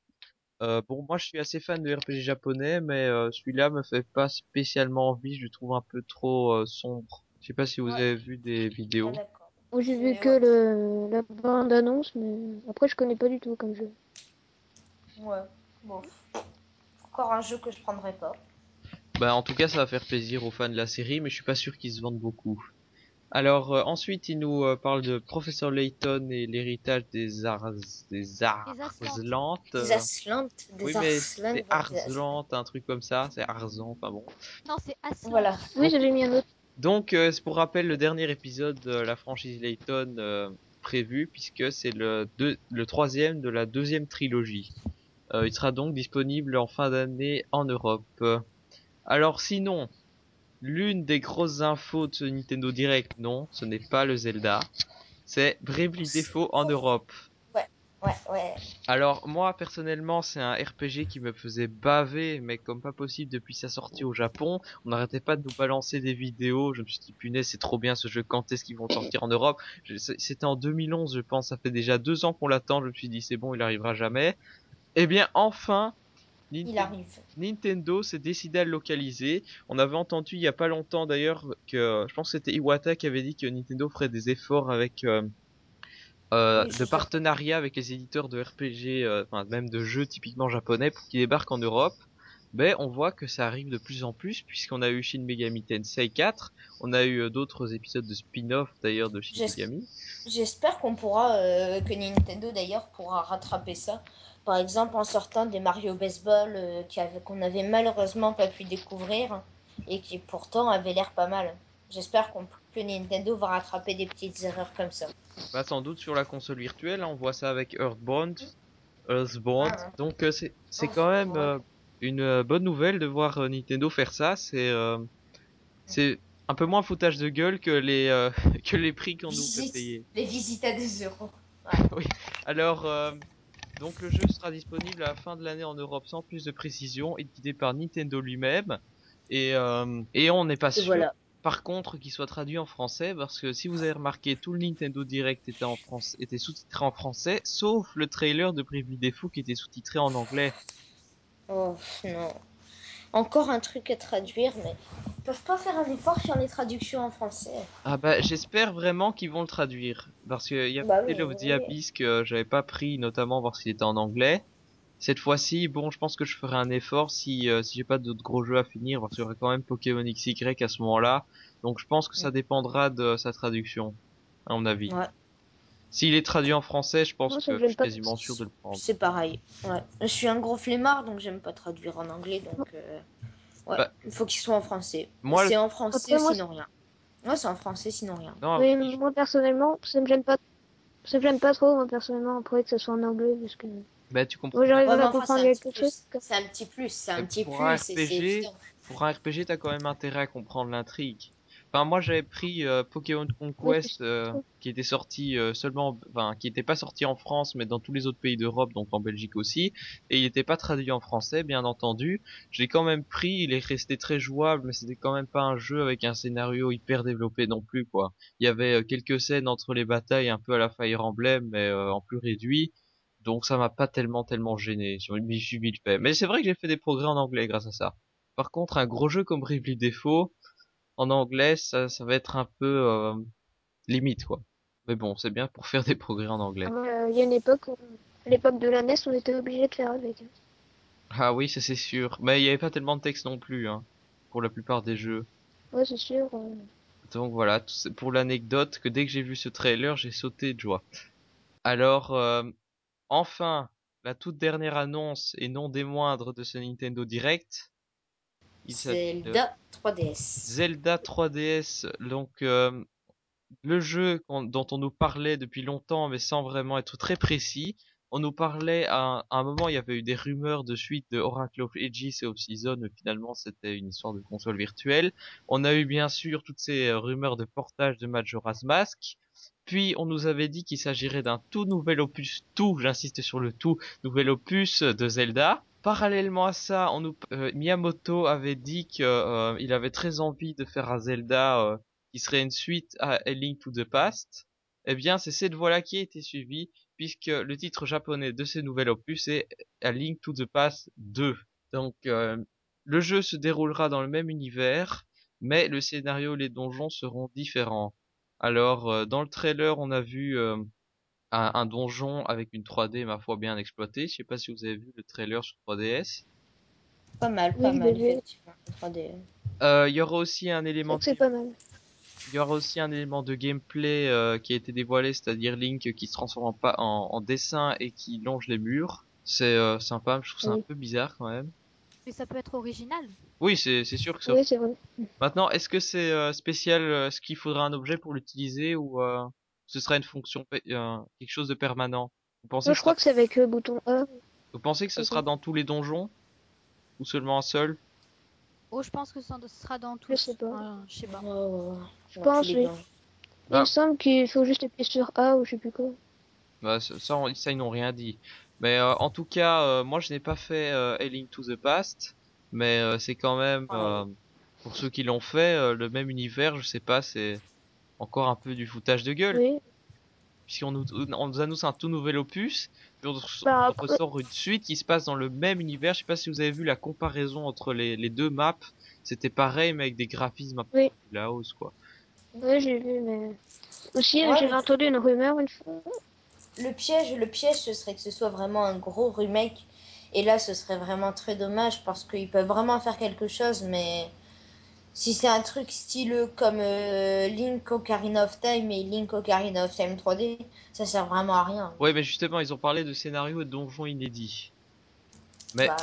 Euh, bon, moi je suis assez fan de RPG japonais, mais euh, celui-là me fait pas spécialement envie. Je le trouve un peu trop euh, sombre. Je sais pas si vous Ouais. avez vu des vidéos. Ah. Moi, j'ai vu que ouais. le, la bande annonce, mais après, je connais pas du tout comme jeu. Ouais, bon. Encore un jeu que je prendrais pas. Bah en tout cas ça va faire plaisir aux fans de la série, mais je suis pas sûr qu'ils se vendent beaucoup. Alors euh, ensuite il nous euh, parle de Professeur Layton et l'héritage des Ars des. Arslantes. Des oui mais des. Arslantes, un truc comme ça, c'est Arzan, enfin bon. Non, c'est Aslan. Voilà. Oui, j'avais mis un autre. Donc euh, c'est pour rappel le dernier épisode de la franchise Layton euh, prévu puisque c'est le deux, le troisième de la deuxième trilogie. Euh, il sera donc disponible en fin d'année en Europe. Alors sinon, l'une des grosses infos de ce Nintendo Direct, non, ce n'est pas le Zelda, c'est Bravely Default en Europe. Ouais, ouais. Alors moi personnellement c'est un RPG qui me faisait baver mais comme pas possible depuis sa sortie au Japon. On n'arrêtait pas de nous balancer des vidéos. Je me suis dit punaise c'est trop bien ce jeu. Quand est-ce qu'ils vont sortir en Europe? C'était en 2011 je pense. Ça fait déjà deux ans qu'on l'attend. Je me suis dit c'est bon il arrivera jamais. Eh bien enfin Il Ninten- arrive. Nintendo s'est décidé à le localiser. On avait entendu il y a pas longtemps d'ailleurs que je pense que c'était Iwata qui avait dit que Nintendo ferait des efforts avec euh, euh, de partenariat avec les éditeurs de RPG, euh, enfin même de jeux typiquement japonais pour qu'ils débarquent en Europe. Mais on voit que ça arrive de plus en plus puisqu'on a eu Shin Megami Tensei 4, on a eu d'autres épisodes de spin-off d'ailleurs de Shin Megami. J'espère qu'on pourra, que Nintendo d'ailleurs pourra rattraper ça. Par exemple en sortant des Mario Baseball euh, qu'on avait malheureusement pas pu découvrir et qui pourtant avaient l'air pas mal. J'espère qu'on que Nintendo va rattraper des petites erreurs comme ça. Bah sans doute sur la console virtuelle, hein, on voit ça avec Earthbound, Earthbound. Ah ouais. Donc euh, c'est c'est quand même euh, une euh, bonne nouvelle de voir Nintendo faire ça. C'est c'est un peu moins foutage de gueule que les que les prix qu'on nous fait payer. Les visites à 2 euros. Alors euh, donc le jeu sera disponible à la fin de l'année en Europe sans plus de précision, édité par Nintendo lui-même. Et euh, et on n'est pas sûr voilà. par contre qu'il soit traduit en français parce que si vous avez remarqué tout le Nintendo Direct était en France était sous-titré en français sauf le trailer de Bravely Default qui était sous-titré en anglais. Oh non. Encore un truc à traduire, mais ils peuvent pas faire un effort sur les traductions en français. Ah bah j'espère vraiment qu'ils vont le traduire parce qu'il y a Bah oui, Tale of the oui. Abyss que j'avais pas pris notamment parce qu'il était en anglais. Cette fois-ci, bon, je pense que je ferai un effort si euh, si j'ai pas d'autres gros jeux à finir parce qu'il y aurait quand même Pokémon XY à ce moment-là. Donc je pense que ça dépendra de sa traduction à mon avis. Ouais. S'il est traduit en français, je pense Moi, que je suis pas. quasiment sûr de le prendre. C'est pareil. Ouais. Je suis un gros flemmard, donc j'aime pas traduire en anglais. Donc, euh, ouais. Bah. il faut qu'il soit en français. Moi, c'est en français, Après, moi, sinon rien. Ouais, c'est en français, sinon rien. Non, Mais oui, je- moi, personnellement, ça me gêne pas. Ça me gêne pas trop, moi, personnellement, après que ça soit en anglais, parce que. bah tu comprends. Moi, j'arrive Ouais, à enfin, comprendre c'est un quelque petit chose. plus. C'est un petit plus. C'est un Mais petit pour plus. un c'est- c'est RPG, évident. pour un RPG, t'as quand même intérêt à comprendre l'intrigue. Enfin, moi, j'avais pris euh, Pokémon Conquest, euh, qui était sorti euh, seulement, enfin, qui était pas sorti en France, mais dans tous les autres pays d'Europe, donc en Belgique aussi, et il était pas traduit en français, bien entendu. Je l'ai quand même pris, il est resté très jouable, mais c'était quand même pas un jeu avec un scénario hyper développé non plus, quoi. Il y avait euh, quelques scènes entre les batailles, un peu à la Fire Emblem, mais euh, en plus réduit. Donc ça m'a pas tellement tellement gêné. Je m'y suis vite fait. Mais c'est vrai que j'ai fait des progrès en anglais grâce à ça. Par contre, un gros jeu comme Bravely Default, en anglais, ça, ça va être un peu euh, limite, quoi. Mais bon, c'est bien pour faire des progrès en anglais. Euh, Il y a une époque, où- à l'époque de la NES, on était obligé de faire avec. Ah oui, ça c'est sûr. Mais il y avait pas tellement de texte non plus, hein, pour la plupart des jeux. Ouais, c'est sûr. euh. Donc voilà, pour l'anecdote que dès que j'ai vu ce trailer, j'ai sauté de joie. Alors, euh, enfin, la toute dernière annonce et non des moindres de ce Nintendo Direct. Il Zelda 3DS. Zelda 3DS, donc euh, le jeu dont on nous parlait depuis longtemps, mais sans vraiment être très précis. on nous parlait à un, moment, il y avait eu des rumeurs de suite de Oracle of Ages et of Season, mais finalement c'était une histoire de console virtuelle. On a eu bien sûr toutes ces euh, rumeurs de portage de Majora's Mask. Puis on nous avait dit qu'il s'agirait d'un tout nouvel opus, tout, j'insiste sur le tout, nouvel opus de Zelda. Parallèlement à ça, euh, Miyamoto avait dit qu'il euh, avait très envie de faire un Zelda qui serait une suite à A Link to the Past. Eh bien, c'est cette voie-là qui a été suivie puisque le titre japonais de ces nouvelles opus est A Link to the Past 2. Donc euh, le jeu se déroulera dans le même univers, mais le scénario et les donjons seront différents. Alors euh, dans le trailer, on a vu euh, un, donjon avec une 3D ma foi bien exploitée. Je sais pas si vous avez vu le trailer sur 3DS. Pas mal, pas mal effectivement 3D. Il y aura aussi un élément. C'est pas mal. Il y aura aussi un élément de gameplay euh, qui a été dévoilé, c'est-à-dire Link qui se transforme en, en, dessin et qui longe les murs. C'est euh, sympa, je trouve ça un peu bizarre quand même. Mais ça peut être original. Oui, c'est sûr que ça. Oui, c'est vrai. Maintenant, est-ce que c'est euh, spécial Est-ce qu'il faudra un objet pour l'utiliser ou ce sera une fonction, quelque chose de permanent Vous pensez Je crois que c'est avec le bouton A. Vous pensez que ce sera dans tous les donjons? Ou seulement un seul? Oh, je pense que ça sera dans tous. Je sais pas. je sais pas. je pense, oui. Il me semble qu'il faut juste appuyer sur A ou je sais plus quoi. Bah, ça, ça, ils n'ont rien dit. Mais euh, en tout cas, euh, moi je n'ai pas fait euh, A Link to the Past, mais euh, c'est quand même pour ceux qui l'ont fait le même univers. Je sais pas, c'est encore un peu du foutage de gueule. Oui. Puisqu'on nous, on nous annonce un tout nouvel opus, puis on, bah, ressort une suite qui se passe dans le même univers. Je sais pas si vous avez vu la comparaison entre les, les deux maps. C'était pareil, mais avec des graphismes un peu oui. la hausse, quoi. Oui, j'ai vu, mais aussi j'ai entendu une rumeur une fois. Le piège, le piège, ce serait que ce soit vraiment un gros remake. Et là, ce serait vraiment très dommage parce qu'ils peuvent vraiment faire quelque chose, mais si c'est un truc styleux comme euh, Link Ocarina of Time et Link Ocarina of Time 3D, ça sert vraiment à rien. Ouais, mais justement, ils ont parlé de scénario et de donjons inédits. Mais bah,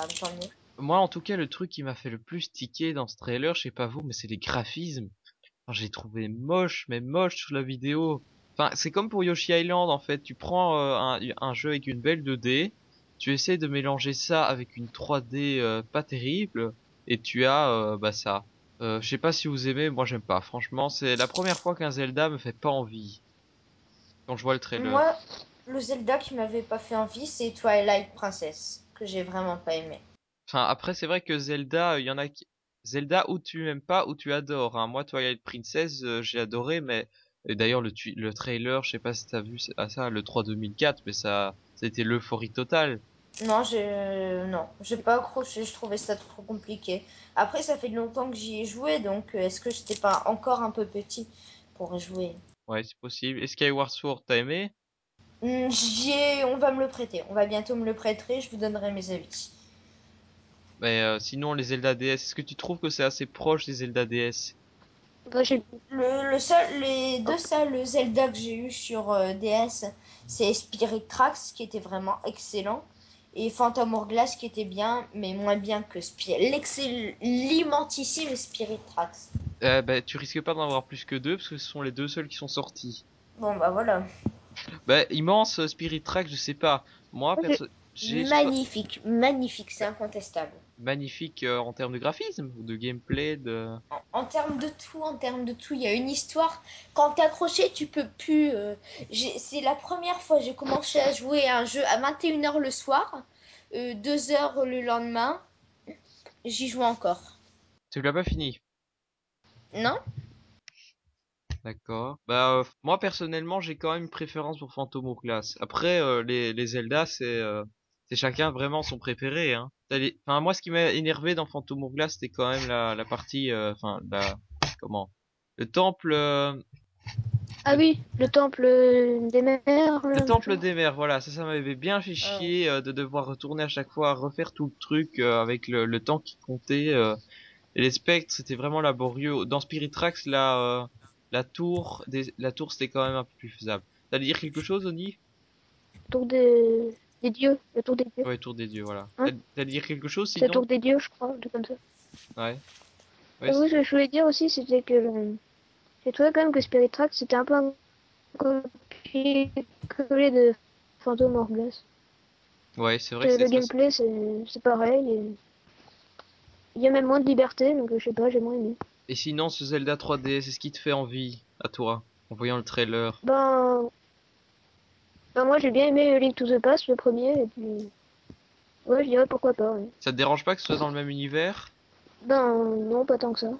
moi, en tout cas, le truc qui m'a fait le plus tiquer dans ce trailer, je sais pas vous, mais c'est les graphismes. j'ai trouvé moche, mais moche sur la vidéo. Enfin, c'est comme pour Yoshi Island en fait. Tu prends euh, un, un, jeu avec une belle 2D, tu essaies de mélanger ça avec une 3D euh, pas terrible, et tu as bah ça. Euh, je sais pas si vous aimez, moi j'aime pas. Franchement, c'est la première fois qu'un Zelda me fait pas envie. Quand je vois le trailer. Moi, le Zelda qui m'avait pas fait envie, c'est Twilight Princess, que j'ai vraiment pas aimé. Enfin, après, c'est vrai que Zelda, il y en a qui. Zelda où tu aimes pas, où tu adores. Hein. Moi, Twilight Princess, euh, j'ai adoré, mais d'ailleurs le, le trailer, je sais pas si t'as vu à ça, le 3 2004, mais ça, ça a été l'euphorie totale. Non, j'ai non, j'ai pas accroché, je trouvais ça trop compliqué. Après, ça fait longtemps que j'y ai joué, donc euh, est-ce que j'étais pas encore un peu petit pour y jouer? Ouais, c'est possible. Est-ce Skyward Sword, t'as aimé? Hmm, J'y ai... on va me le prêter. On va bientôt me le prêter, je vous donnerai mes avis. Mais euh, sinon, les Zelda DS, est-ce que tu trouves que c'est assez proche des Zelda DS bah, le, le seul, les deux seuls Zelda que j'ai eu sur euh, DS, c'est Spirit Tracks qui était vraiment excellent et Phantom Hourglass qui était bien, mais moins bien que l'immensissime Spirit Tracks. Euh, bah, tu risques pas d'en avoir plus que deux parce que ce sont les deux seuls qui sont sortis. Bon bah voilà. Bah immense euh, Spirit Tracks, je sais pas. Moi, perso Magnifique, magnifique, c'est incontestable. Magnifique euh, en termes de graphisme, de gameplay, de. En, termes de tout, en termes de tout, il y a une histoire. Quand t'es accroché, tu peux plus. Euh, c'est la première fois que j'ai commencé à jouer à un jeu à 21h le soir, euh, 2h le lendemain. J'y joue encore. Tu l'as pas fini? Non D'accord. Bah moi personnellement j'ai quand même une préférence pour Phantom Hourglass. Après les, les Zelda c'est c'est chacun vraiment son préféré. Hein. Enfin, moi, ce qui m'a énervé dans Phantom Hourglass, c'était quand même la, la partie, euh, enfin, la, comment, le temple. Euh, ah oui, le temple des mers. Le, temple des mers, voilà, ça, ça m'avait bien fait ah. chier euh, de devoir retourner à chaque fois, refaire tout le truc avec le, le, temps qui comptait. et les spectres, c'était vraiment laborieux. Dans Spirit Tracks, la, la tour, des, la tour, c'était quand même un peu plus faisable. T'allais dire quelque chose, Oni? Tour des des dieux, le tour des dieux. Ouais, tour des dieux, voilà. Hein T'allais dire quelque chose sinon Le tour des dieux, je crois, de comme ça. Ouais. ouais oui, ce que je voulais dire aussi, c'était que j'ai trouvé quand même que Spirit Track, c'était un peu un copier-coller de Phantom Hourglass. Ouais, c'est vrai Que que le gameplay, c'est c'est pareil. et Il y a même moins de liberté, donc je sais pas, j'ai moins aimé. Et sinon, ce Zelda 3D, c'est ce qui te fait envie à toi, en voyant le trailer? Ben, ben moi j'ai bien aimé Link to the Past, le premier, et puis... Ouais, je dirais pourquoi pas, ouais. Ça te dérange pas que ce soit dans le même univers? Ben, non, pas tant que ça.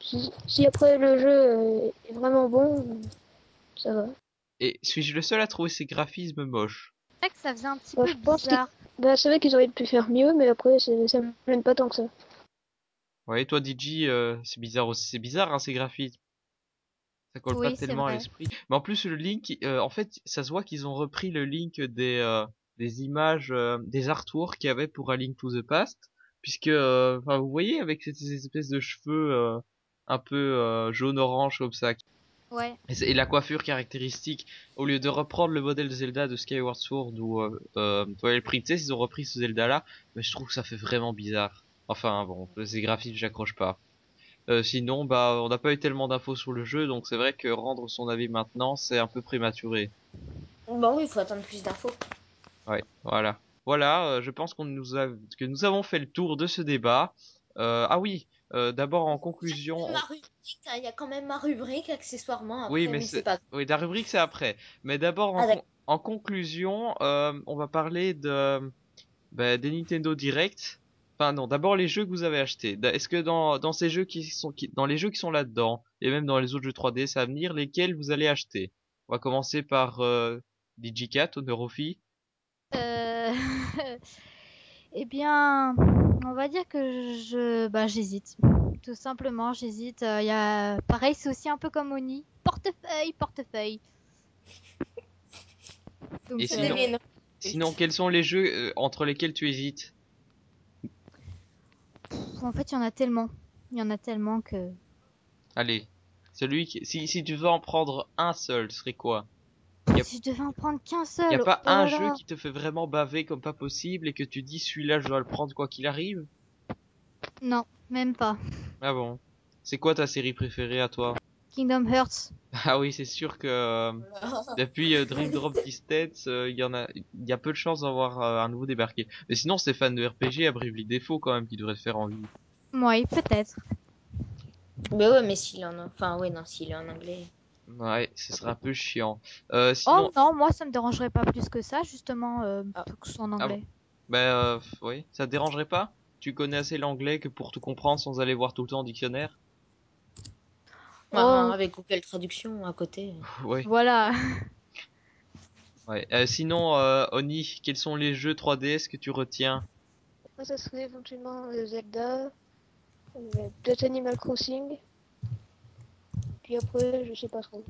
Si, si après le jeu euh, est vraiment bon, ça va. Et suis-je le seul à trouver ces graphismes moches? C'est vrai que ça faisait un petit Ouais, peu je pense bizarre. Ben, c'est vrai qu'ils auraient pu faire mieux, mais après, c'est- ça me gêne pas tant que ça. Ouais, toi DJ, euh, c'est bizarre aussi. C'est bizarre hein, ces graphismes. Ça colle Oui, pas c'est tellement à vrai. l'esprit. Mais en plus le link, euh, en fait, ça se voit qu'ils ont repris le link des euh, des images, euh, des artworks qu'il y avait pour A Link to the Past, puisque, euh, enfin, vous voyez avec ces, ces espèces de cheveux euh, un peu euh, jaune-orange comme ça, Ouais. et, c'est- et la coiffure caractéristique, au lieu de reprendre le modèle Zelda de Skyward Sword ou euh, euh, Twilight Princess, ils ont repris ce Zelda là, mais je trouve que ça fait vraiment bizarre. Enfin bon, ces graphismes j'accroche pas. Euh, sinon, bah, on n'a pas eu tellement d'infos sur le jeu, donc c'est vrai que rendre son avis maintenant, c'est un peu prématuré. Bon oui, il faut attendre plus d'infos. Ouais, voilà. Voilà, euh, je pense qu'on nous a, que nous avons fait le tour de ce débat. Euh, ah oui, euh, d'abord en conclusion. Hein, Il y a quand même ma rubrique accessoirement après, Oui, mais, mais c'est pas. oui, la rubrique c'est après. Mais d'abord en, Ah, d'accord. con- en conclusion, euh, on va parler de, bah, des Nintendo Direct. Enfin non, d'abord les jeux que vous avez achetés. Est-ce que dans, dans ces jeux qui sont, qui, dans les jeux qui sont là-dedans, et même dans les autres jeux 3DS à venir, lesquels vous allez acheter? On va commencer par euh, Digicat, Honorofi. Euh... eh bien, on va dire que je, bah, j'hésite. Tout simplement, j'hésite. Il y a, pareil, c'est aussi un peu comme Oni. Portefeuille, portefeuille. Donc, Et. Sinon, quels sont les jeux euh, entre lesquels tu hésites? En fait, il y en a tellement. Il y en a tellement que. Allez, celui qui, si, si tu veux en prendre un seul, ce serait quoi? Si je devais en prendre qu'un Y seul. a pas oh un là jeu là. qui te fait vraiment baver comme pas possible et que tu dis celui-là je dois le prendre quoi qu'il arrive? Non, même pas. Ah bon. C'est quoi ta série préférée à toi? Kingdom Hearts. Ah oui, c'est sûr que euh, depuis euh, Dream Drop Distance, il y en a, il y a peu de chances d'avoir euh, un nouveau débarqué. Mais sinon, c'est fan de RPG à Bravely Default quand même qui devrait te faire envie. Oui, peut-être. Mais ouais, mais s'il est en, enfin ouais, non, s'il est en anglais. Ouais, ce serait un peu chiant. Euh, Oh non, moi ça me dérangerait pas plus que ça, justement, euh, Ah. que ce soit en Ah anglais. bah, euh, oui, ça te dérangerait pas? Tu connais assez l'anglais que pour tout comprendre sans aller voir tout le temps en dictionnaire? Enfin, Oh. avec Google Traduction à côté. Ouais. Voilà. Ouais. Euh, sinon, euh, Oni, quels sont les jeux 3DS que tu retiens? Moi, ça serait éventuellement euh, Zelda, euh, peut-être Animal Crossing. Puis après, je sais pas trop.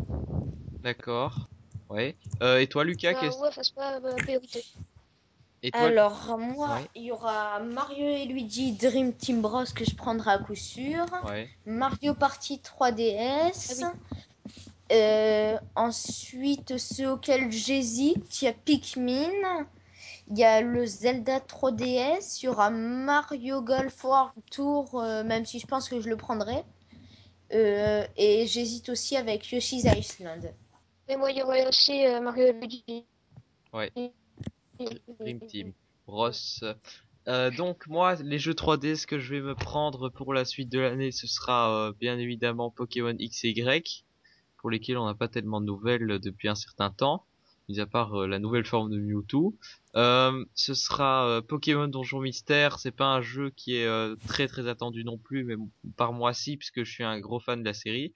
D'accord. Ouais. Euh, et toi, Lucas, Enfin, qu'est-ce... ouais, fasse pas ma priorité. Et toi, Alors moi, Ouais. il y aura Mario et Luigi Dream Team Bros que je prendrai à coup sûr. Ouais. Mario Party 3DS. Ah Euh, ensuite, ceux auxquels j'hésite, il y a Pikmin, il y a le Zelda 3DS, il y aura Mario Golf World Tour, euh, même si je pense que je le prendrai. Euh, et j'hésite aussi avec Yoshi's Island. Et moi, il y aurait aussi euh, Mario et Luigi. Ouais. Dream Team. Ross. Euh, donc moi, les jeux 3DS que je vais me prendre pour la suite de l'année, ce sera euh, bien évidemment Pokémon X et Y, pour lesquels on n'a pas tellement de nouvelles depuis un certain temps, mis à part euh, la nouvelle forme de Mewtwo. Euh, ce sera euh, Pokémon Donjon Mystère, c'est pas un jeu qui est euh, très très attendu non plus, mais par moi si, puisque je suis un gros fan de la série.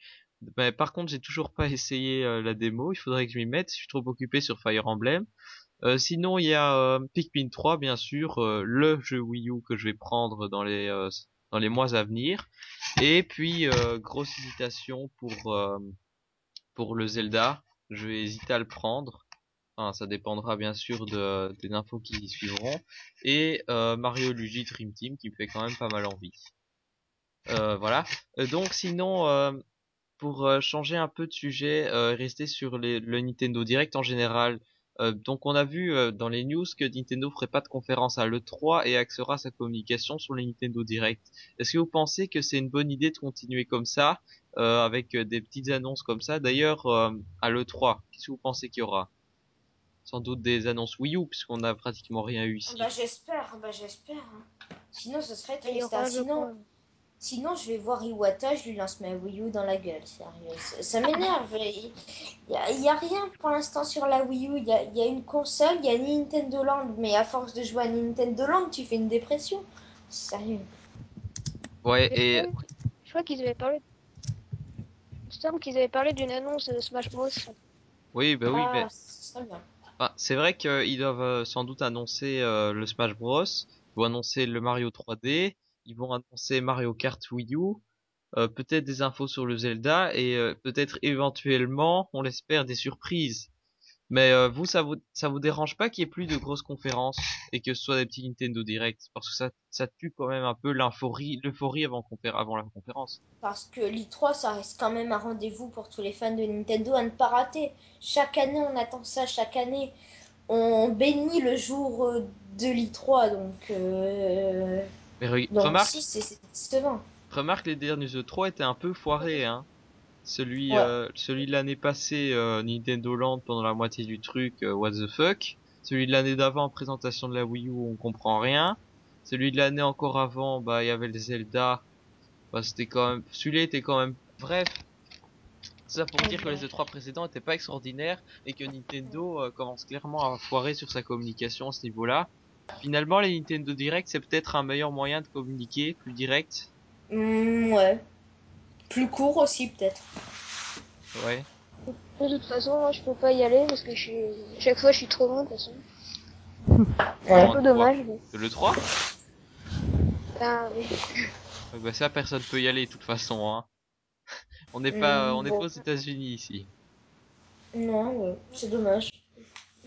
Mais par contre, j'ai toujours pas essayé euh, la démo, il faudrait que je m'y mette, je suis trop occupé sur Fire Emblem. Euh, sinon, il y a euh, Pikmin 3, bien sûr, euh, le jeu Wii U que je vais prendre dans les euh, dans les mois à venir. Et puis grosse hésitation pour pour le Zelda. Je vais hésiter à le prendre. Enfin, ça dépendra bien sûr de des infos qui suivront. Et Mario Luigi Dream Team qui me fait quand même pas mal envie. Voilà. Donc sinon, pour changer un peu de sujet, rester sur les, le Nintendo Direct en général. Euh, donc on a vu euh, dans les news que Nintendo ferait pas de conférence à l'E3 et axera sa communication sur les Nintendo Direct. Est-ce que vous pensez que c'est une bonne idée de continuer comme ça, euh, avec euh, des petites annonces comme ça? D'ailleurs, euh, à l'E3, qu'est-ce que vous pensez qu'il y aura? Sans doute des annonces Wii U puisqu'on n'a pratiquement rien eu ici. Bah j'espère, bah j'espère. hein. Sinon ce serait triste. aura, hein. je Sinon, crois. Sinon je vais voir Iwata, je lui lance ma Wii U dans la gueule, sérieux. Ça, ça m'énerve. Il y a, rien pour l'instant sur la Wii U. Il y a, il y a une console, il y a Nintendo Land, mais à force de jouer à Nintendo Land, tu fais une dépression. Sérieux. Ouais, et je crois- qu'ils avaient parlé. Il me semble qu'ils avaient parlé d'une annonce de Smash Bros. oui, bah oui, ah, mais enfin, c'est vrai qu'ils doivent euh, sans doute annoncer euh, le Smash Bros. Ils vont annoncer le Mario 3D. Ils vont annoncer Mario Kart Wii U. euh, peut-être des infos sur le Zelda et euh, peut-être éventuellement, on l'espère, des surprises. Mais euh, vous, ça vous vous dérange pas qu'il y ait plus de grosses conférences et que ce soit des petits Nintendo Direct? Parce que ça tue quand même un peu l'euphorie avant la conférence. Parce que l'I3, ça reste quand même un rendez-vous pour tous les fans de Nintendo à ne pas rater. Chaque année, on attend ça, chaque année. On bénit le jour de l'I3, donc... Mais re- Donc remarque si, c'est c'est décevant. remarque les derniers E3 étaient un peu foirés hein. Celui Ouais. euh, celui de l'année passée euh, Nintendo Land pendant la moitié du truc euh, what the fuck. Celui de l'année d'avant présentation de la Wii U on comprend rien. Celui de l'année encore avant bah il y avait le Zelda. Bah c'était quand même celui-là était quand même bref. C'est ça pour dire que les E3 précédents étaient pas extraordinaires et que Nintendo euh, commence clairement à foirer sur sa communication à ce niveau-là. Finalement, les Nintendo Direct, c'est peut-être un meilleur moyen de communiquer, plus direct. Hmm, ouais. Plus court aussi, peut-être. Ouais. De toute façon, moi je peux pas y aller parce que je suis. Chaque fois je suis trop loin de toute façon. C'est Ouais. un peu dommage. mais- De l'E3 Ben, oui. Ouais, Bah ça, personne peut y aller de toute façon. Hein. On n'est pas, Hmm, on n'est bon. pas aux États-Unis ici. Non, ouais, c'est dommage.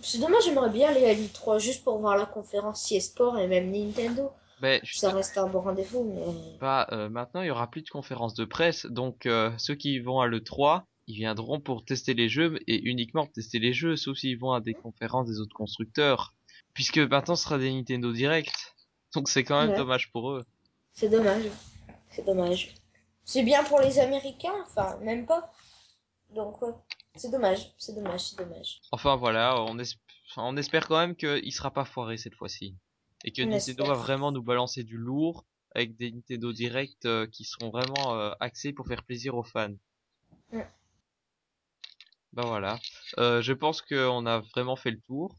C'est dommage, j'aimerais bien aller à l'I3 juste pour voir la conférence eSport et même Nintendo. Mais Ça reste un bon rendez-vous, mais... bah, euh, maintenant, il y aura plus de conférences de presse, donc euh, ceux qui vont à l'E3, ils viendront pour tester les jeux et uniquement tester les jeux, sauf s'ils vont à des conférences des autres constructeurs, puisque maintenant ce sera des Nintendo Direct. Donc c'est quand même Ouais. dommage pour eux. C'est dommage. C'est dommage. C'est bien pour les Américains, enfin, même pas. Donc, ouais. C'est dommage, c'est dommage, c'est dommage. Enfin voilà, on, es- on espère quand même qu'il sera pas foiré cette fois-ci. Et que On Nintendo espère. va vraiment nous balancer du lourd avec des Nintendo Direct euh, qui seront vraiment euh, axés pour faire plaisir aux fans. Mm. Bah voilà. Euh, je pense qu'on a vraiment fait le tour.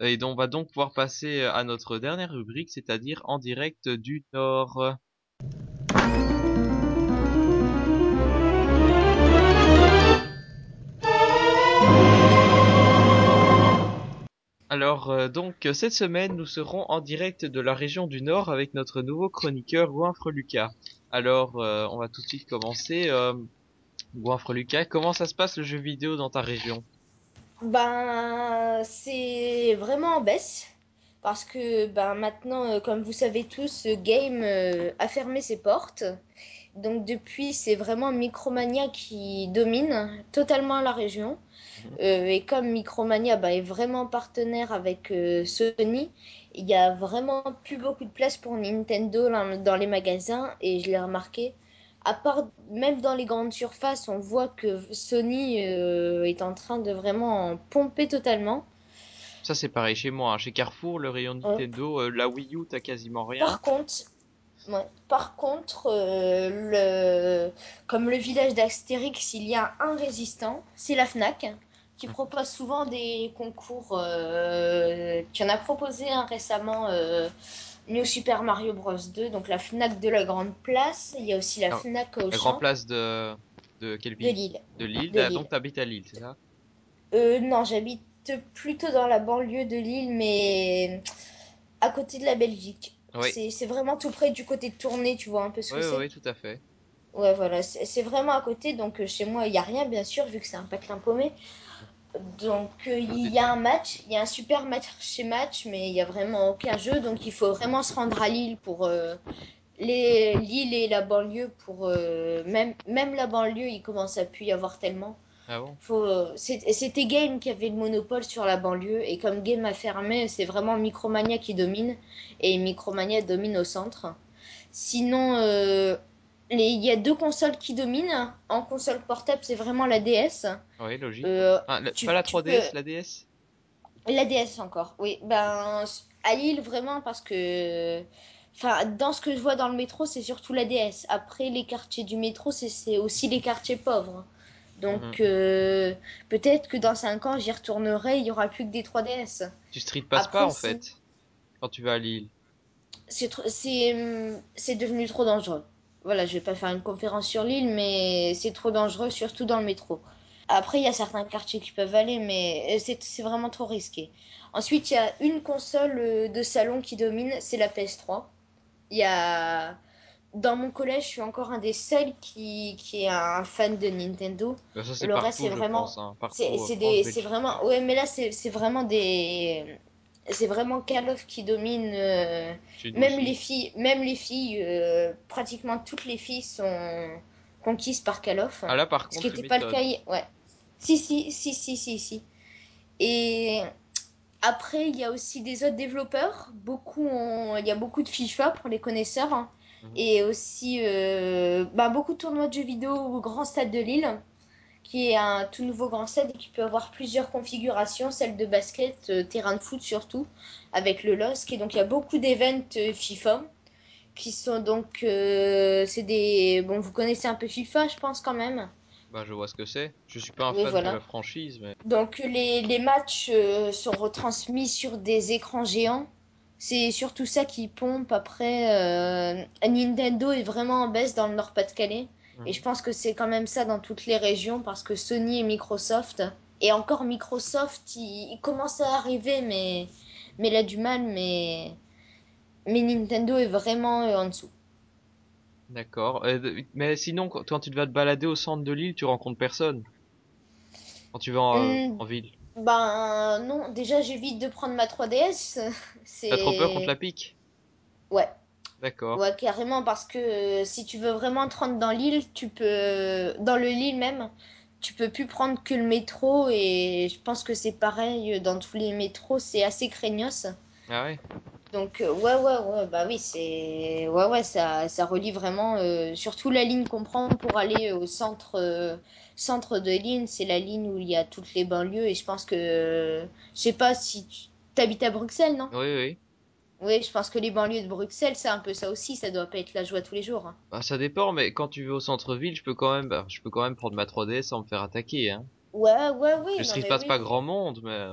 Et donc on va donc pouvoir passer à notre dernière rubrique, c'est-à-dire en direct du Nord. Alors euh, donc cette semaine nous serons en direct de la région du Nord avec notre nouveau chroniqueur Goinfre Lucas. Alors euh, on va tout de suite commencer. Euh, Lucas, comment ça se passe le jeu vidéo dans ta région? Ben, c'est vraiment en baisse. Parce que ben, maintenant, euh, comme vous savez tous, Game a fermé ses portes. Donc depuis, c'est vraiment Micromania qui domine totalement la région. Mhm. Euh, et comme Micromania ben, est vraiment partenaire avec euh, Sony, il y a vraiment plus beaucoup de place pour Nintendo dans, les magasins. Et je l'ai remarqué, à part même dans les grandes surfaces, on voit que Sony euh, est en train de vraiment en pomper totalement. Ça c'est pareil chez moi, hein. chez Carrefour le rayon. Nintendo, la Wii U t'as quasiment rien. Par contre, ouais, par contre, euh, le, comme le village d'Astérix, il y a un résistant, c'est la Fnac, qui Mhm. propose souvent des concours. Euh, qui en a proposé un récemment, euh, New Super Mario Bros 2, donc la Fnac de la Grande Place. Il y a aussi la Ah, Fnac La au grande place de de quelle de Lille. De Lille. De Ah, Lille. Donc t'habites à Lille, c'est ça? Euh, non, j'habite plutôt dans la banlieue de Lille, mais à côté de la Belgique. Oui. C'est vraiment tout près du côté de Tournai, tu vois un peu ce Oui, que oui, c'est. oui, tout à fait. Ouais, voilà, c'est vraiment à côté, donc euh, chez moi, il n'y a rien, bien sûr, vu que c'est un patelin paumé. Donc, euh, il y a un match, il y a un super match chez match, mais il n'y a vraiment aucun jeu, donc il faut vraiment se rendre à Lille pour euh, les Lille et la banlieue, pour euh, même, même la banlieue, il commence à plus y avoir tellement. Ah bon? Faut, euh, C'était Game qui avait le monopole sur la banlieue, et comme Game a fermé, c'est vraiment Micromania qui domine, et Micromania domine au centre. Sinon, euh, les- il y a deux consoles qui dominent. En console portable, c'est vraiment la DS. Oui, logique. Euh, Ah, le- tu- pas la tu 3DS, peux- la DS La DS encore, oui. Ben, à Lille, vraiment, parce que. Enfin, dans ce que je vois dans le métro, c'est surtout la DS. Après, les quartiers du métro, c'est aussi les quartiers pauvres. Donc, Mhm. euh, peut-être que dans 5 ans, j'y retournerai, il y aura plus que des 3DS. Tu street passes Après, pas en fait quand tu vas à Lille. C'est hum, c'est devenu trop dangereux. Voilà, je vais pas faire une conférence sur l'île, mais c'est trop dangereux, surtout dans le métro. Après, il y a certains quartiers qui peuvent aller, mais euh, c'est c'est vraiment trop risqué. Ensuite, il y a une console euh, de salon qui domine, c'est la PS3. Il y a... Dans mon collège, je suis encore un des seuls qui, qui est un fan de Nintendo. Bah, ça Le reste, partout, c'est vraiment... Hein. C'est euh, c'est vraiment... Ouais, mais là, c'est vraiment des... C'est vraiment Call of qui domine... euh, même aussi. les filles, même les filles, euh, pratiquement toutes les filles sont conquises par Call of. Ah là par Ce qui contre, n'était pas le cas. Ouais. Si, si, si, si, si, si. Et après, il y a aussi des autres développeurs. Beaucoup ont- Il y a beaucoup de FIFA pour les connaisseurs. hein. Mhm. Et aussi euh, bah, beaucoup de tournois de jeux vidéo au Grand Stade de Lille, qui est un tout nouveau Grand Stade et qui peut avoir plusieurs configurations, celle de basket, euh, terrain de foot surtout, avec le LOSC. Et donc, il y a beaucoup d'événements euh, FIFA qui sont donc... euh, c'est des... Bon, vous connaissez un peu FIFA, je pense, quand même. Bah je vois ce que c'est. Je suis pas un Oui, fan de la franchise, mais Donc les, les matchs sont retransmis sur des écrans géants. C'est surtout ça qui pompe. Après, euh, Nintendo est vraiment en baisse dans le Nord-Pas-de-Calais. Et je Mhm. pense que c'est quand même ça dans toutes les régions parce que Sony et Microsoft, et encore Microsoft, il, il commence à arriver, mais, mais il a du mal, mais, mais Nintendo est vraiment euh, en dessous. d'accord. Euh, mais sinon, quand tu vas te balader au centre de l'île, tu rencontres personne. Quand tu vas en, en ville. Ben non, déjà j'évite de prendre ma 3DS. T'as trop peur qu'on te C'est... la pique? Ouais. D'accord. Ouais, carrément, parce que euh, si tu veux vraiment te rendre dans l'île, tu peux, dans le Lille même, tu peux plus prendre que le métro et je pense que c'est pareil euh, dans tous les métros, c'est assez craignos. Ah ouais? Donc, euh, ouais, ouais, ouais, bah oui, c'est, ouais, ouais, ça, ça relie vraiment, euh, surtout la ligne qu'on prend pour aller au centre, euh, centre de l'île, c'est la ligne où il y a toutes les banlieues et je pense que, euh, je sais pas si tu t'habites à Bruxelles, non? Oui, oui. Oui, je pense que les banlieues de Bruxelles, c'est un peu ça aussi, ça doit pas être la joie tous les jours. hein. Bah ça dépend, mais quand tu vas au centre-ville, je peux quand même, bah, je peux quand même prendre ma 3DS sans me faire attaquer, hein. Ouais, ouais, oui, Je mais passe oui. pas grand monde, mais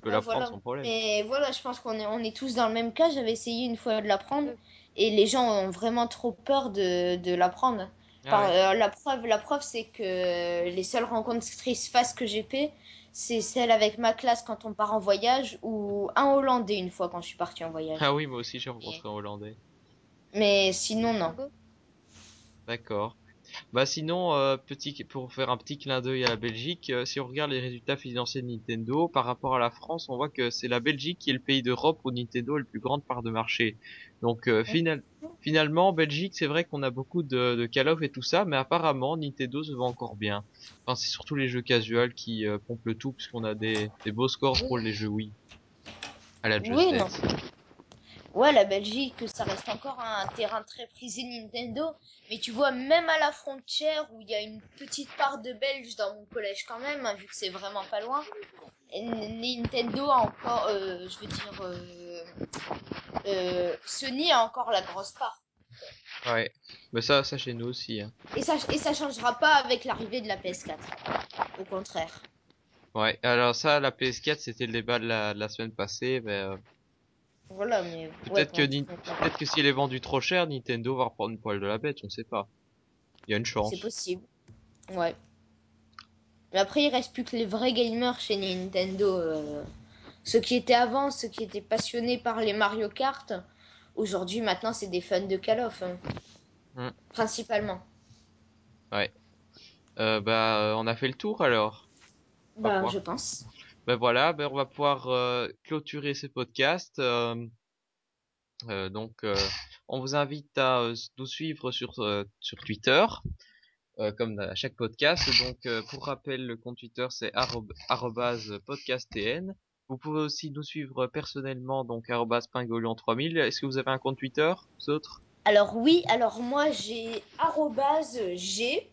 peux Ouais, la prendre voilà. sans problème. Mais voilà, je pense qu'on est, on est tous dans le même cas. J'avais essayé une fois de la prendre Mm. et les gens ont vraiment trop peur de, de la prendre. Ah Par, ouais. euh, la preuve, la preuve, c'est que les seules rencontres Fast que j'ai fait, c'est celle avec ma classe quand on part en voyage ou un Hollandais une fois quand je suis partie en voyage. Ah oui, moi aussi j'ai rencontré un Hollandais. mais sinon, non. D'accord. Bah sinon, euh, petit, pour faire un petit clin d'œil à la Belgique, euh, si on regarde les résultats financiers de Nintendo par rapport à la France, on voit que c'est la Belgique qui est le pays d'Europe où Nintendo a le plus grande part de marché. Donc euh, final, finalement, Belgique, c'est vrai qu'on a beaucoup de, de Call of et tout ça, mais apparemment Nintendo se vend encore bien. Enfin, c'est surtout les jeux casual qui euh, pompent le tout, puisqu'on a des, des beaux scores pour les jeux Wii, à la Just Oui, non. Ouais, la Belgique, ça reste encore un terrain très prisé Nintendo. Mais tu vois, même à la frontière où il y a une petite part de Belges dans mon collège quand même, hein, vu que c'est vraiment pas loin, Nintendo a encore, euh, je veux dire, euh, euh, Sony a encore la grosse part. Ouais. Mais ça, ça chez nous aussi. Hein. Et ça, et ça changera pas avec l'arrivée de la PS4. Au contraire. Ouais. Alors ça, la PS4, c'était le débat de la, de la semaine passée, mais Voilà, mais ouais, Peut-être que, Ni- s'il est vendu trop cher, Nintendo va reprendre une poil de la bête, on sait pas. Il y a une c'est chance. possible. Ouais. Mais après, il reste plus que les vrais gamers chez Nintendo. euh, Ceux qui étaient avant, ceux qui étaient passionnés par les Mario Kart, aujourd'hui, maintenant, c'est des fans de Call of, hein, Hmm. principalement. Ouais. Euh, bah, on a fait le tour alors. Bah, je pense. Ben voilà, ben on va pouvoir euh, clôturer ce podcast. euh, euh, donc, euh, on vous invite à euh, nous suivre sur sur Twitter, comme à chaque podcast. Donc, pour rappel, le compte Twitter c'est podcasttn. Vous pouvez aussi nous suivre personnellement, donc arrobase pingolion3000. Est-ce que vous avez un compte Twitter, vous autres? Alors oui, alors moi, j'ai G,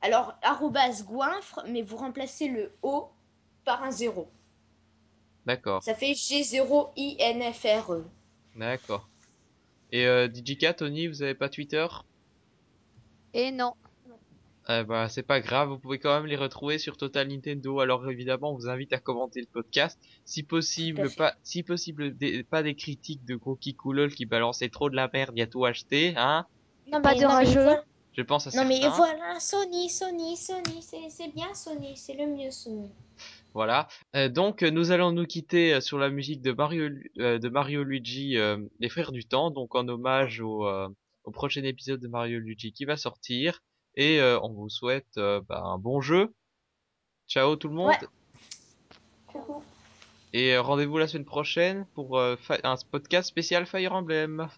alors goinfre, mais vous remplacez le O par un zéro. D'accord, Ça fait G0INFRE. d'accord. Et euh, DigiCat, Tony, vous avez pas Twitter? Et non. Eh ben, c'est pas grave, vous pouvez quand même les retrouver sur Total Nintendo. Alors évidemment, on vous invite à commenter le podcast. Si possible, pas, si possible, des- pas des critiques de gros Kikoulol qui balançaient trop de la merde, y a tout acheté, hein? Non, Pas de rageux. Je pense à non, mais voilà, Sony, Sony, Sony, c'est c'est bien Sony, c'est le mieux Sony. Voilà. Euh, donc, euh, nous allons nous quitter euh, sur la musique de Mario, euh, de Mario Luigi, euh, les Frères du Temps, donc en hommage au, euh, au prochain épisode de Mario Luigi qui va sortir. Et euh, on vous souhaite euh, bah, un bon jeu. Ciao tout le monde. Ouais. Et euh, rendez-vous la semaine prochaine pour euh, un podcast spécial Fire Emblem.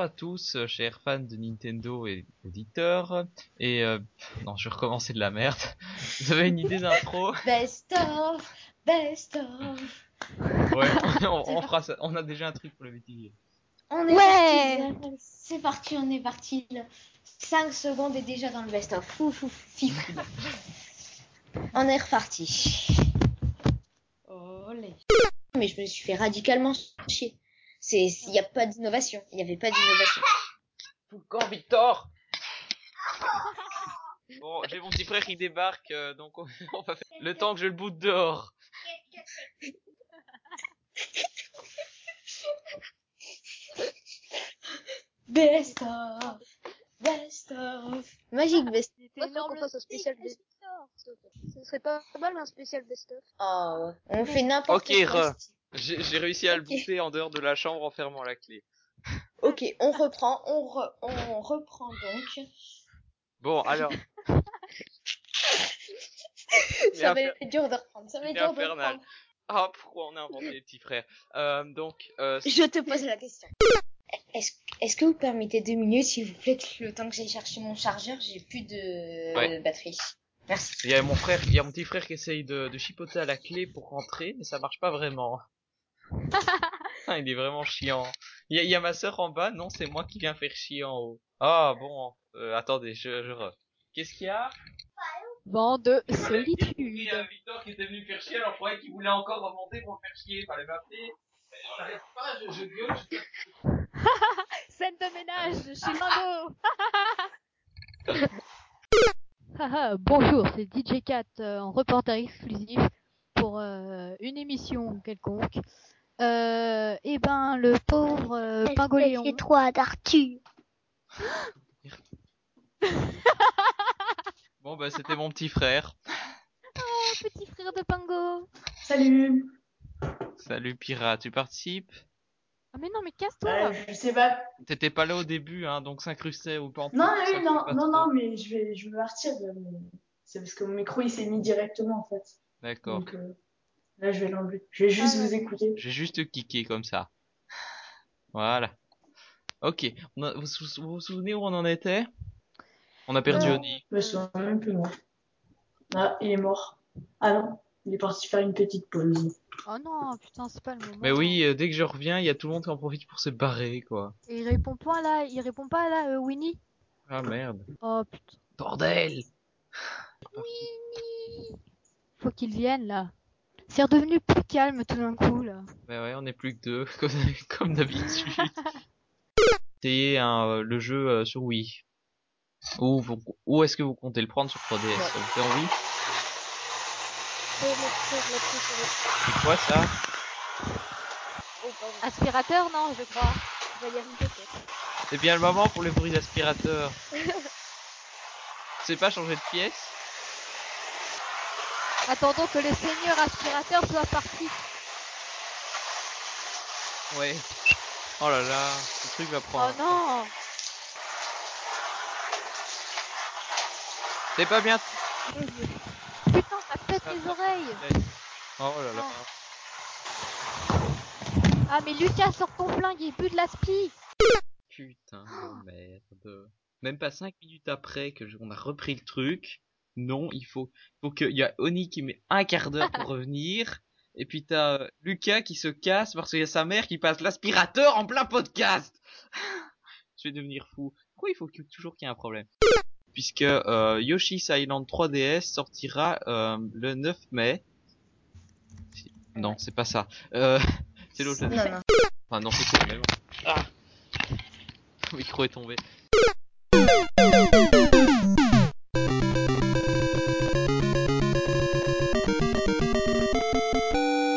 Bonjour à tous, euh, chers fans de Nintendo et auditeurs. Et euh, non, je vais recommencer de la merde. Vous avez une idée d'intro? Best of, best of. Ouais, on, on fera ça. On a déjà un truc pour le métier. On est Ouais. parti. C'est parti, on est parti. 5 secondes et déjà dans le best of. Fou, fou, fifou. on est reparti. Olé. Mais je me suis fait radicalement chier. C'est, il n'y a pas d'innovation. Il n'y avait pas d'innovation. Tout le camp, Victor? Bon, j'ai mon petit frère qui débarque, euh, donc on, on va faire le temps que je le boute dehors. Best of, best of. Magique best faut qu'on fasse un spécial best of. Ce serait pas mal un spécial best of. Oh, on fait n'importe Ok, quoi. re. J'ai j'ai réussi à le Ok. bouter en dehors de la chambre en fermant la clé. Ok, on reprend, on, re- on reprend donc. Bon, alors, Ça va être dur de reprendre, ça va être dur de reprendre. ah, pourquoi on a inventé les petits frères? Euh, Donc, euh, Je te pose la question. Est-ce que vous permettez deux minutes, s'il vous plaît, le temps que j'aille chercher mon chargeur, j'ai plus de Ouais. batterie. Merci. il y a mon frère, il y a mon petit frère qui essaye de, de chipoter à la clé pour rentrer, mais ça marche pas vraiment. Ah, il est vraiment chiant. Il y a, il y a ma sœur en bas, non, c'est moi qui viens faire chier en haut. Ah bon, euh, attendez, je, je re. Qu'est-ce qu'il y a? Vent de Il y a solitude. Victor qui était venu faire chier, alors je croyais qu'il voulait encore remonter pour me faire chier, fallait m'appeler. Mais J'arrête pas, je, je gueule, je- Scène de ménage chez Mango. Haha, Bonjour, c'est DJ Cat euh, en reporter exclusif pour euh, une émission quelconque. Euh, eh ben, le pauvre euh, Pingoléon. C'est trois d'Arthur. Bon bah c'était mon petit frère. Petit frère de Pingo. Salut Salut pirate, tu participes? Ah mais non, mais casse-toi. Je sais pas. T'étais pas là au début, hein, donc s'incrustait ou pas. Non, oui, non, non, non, mais je vais, je vais partir. de C'est parce que mon micro il s'est mis directement en fait. D'accord. Donc euh, là je vais l'enlever. Je vais juste Ah, vous écouter. J'ai juste kické comme ça. Voilà. Ok. On a- vous, vous vous souvenez où on en était? On a perdu Euh, Oni. Je me souviens même plus moi. Ah, il est mort. Ah non, il est parti faire une petite pause. Oh non, putain, c'est pas le moment. Mais oui, euh, dès que je reviens, il y a tout le monde qui en profite pour se barrer, quoi. Et il répond pas là, il répond pas là, euh, Winnie? Ah merde. Oh putain. Bordel Faut qu'il vienne là. C'est redevenu plus calme tout d'un coup là. Mais ouais, on est plus que deux, comme, comme d'habitude. Essayez hein, euh, le jeu euh, sur Wii. Ou, vous- ou est-ce que vous comptez le prendre sur 3DS Ça vous fait envie? C'est quoi ça? Oh. Aspirateur, non, je crois. C'est bien le moment pour les bruits d'aspirateur. C'est pas changer de pièce? Attendons que le seigneur aspirateur soit parti. Ouais. Oh là là, ce truc va Oh prendre. non C'est pas bien. Putain, ça pète Ça les oreilles Oh là là. Ah mais Lucas, sort ton flingue et plus de l'aspi Putain de merde. Même pas 5 minutes après que je- on a repris le truc. Non, il faut, faut qu'il y a Oni qui met un quart d'heure pour revenir. Et puis t'as euh, Lucas qui se casse parce qu'il y a sa mère qui passe l'aspirateur en plein podcast. je vais devenir fou. Pourquoi il faut toujours qu'il y ait un problème? Puisque euh, Yoshi's Island 3DS sortira euh, le 9 mai. Non, c'est pas ça. Euh, c'est l'autre. Non, non. Enfin non, c'est quoi même. Ah Le micro est tombé.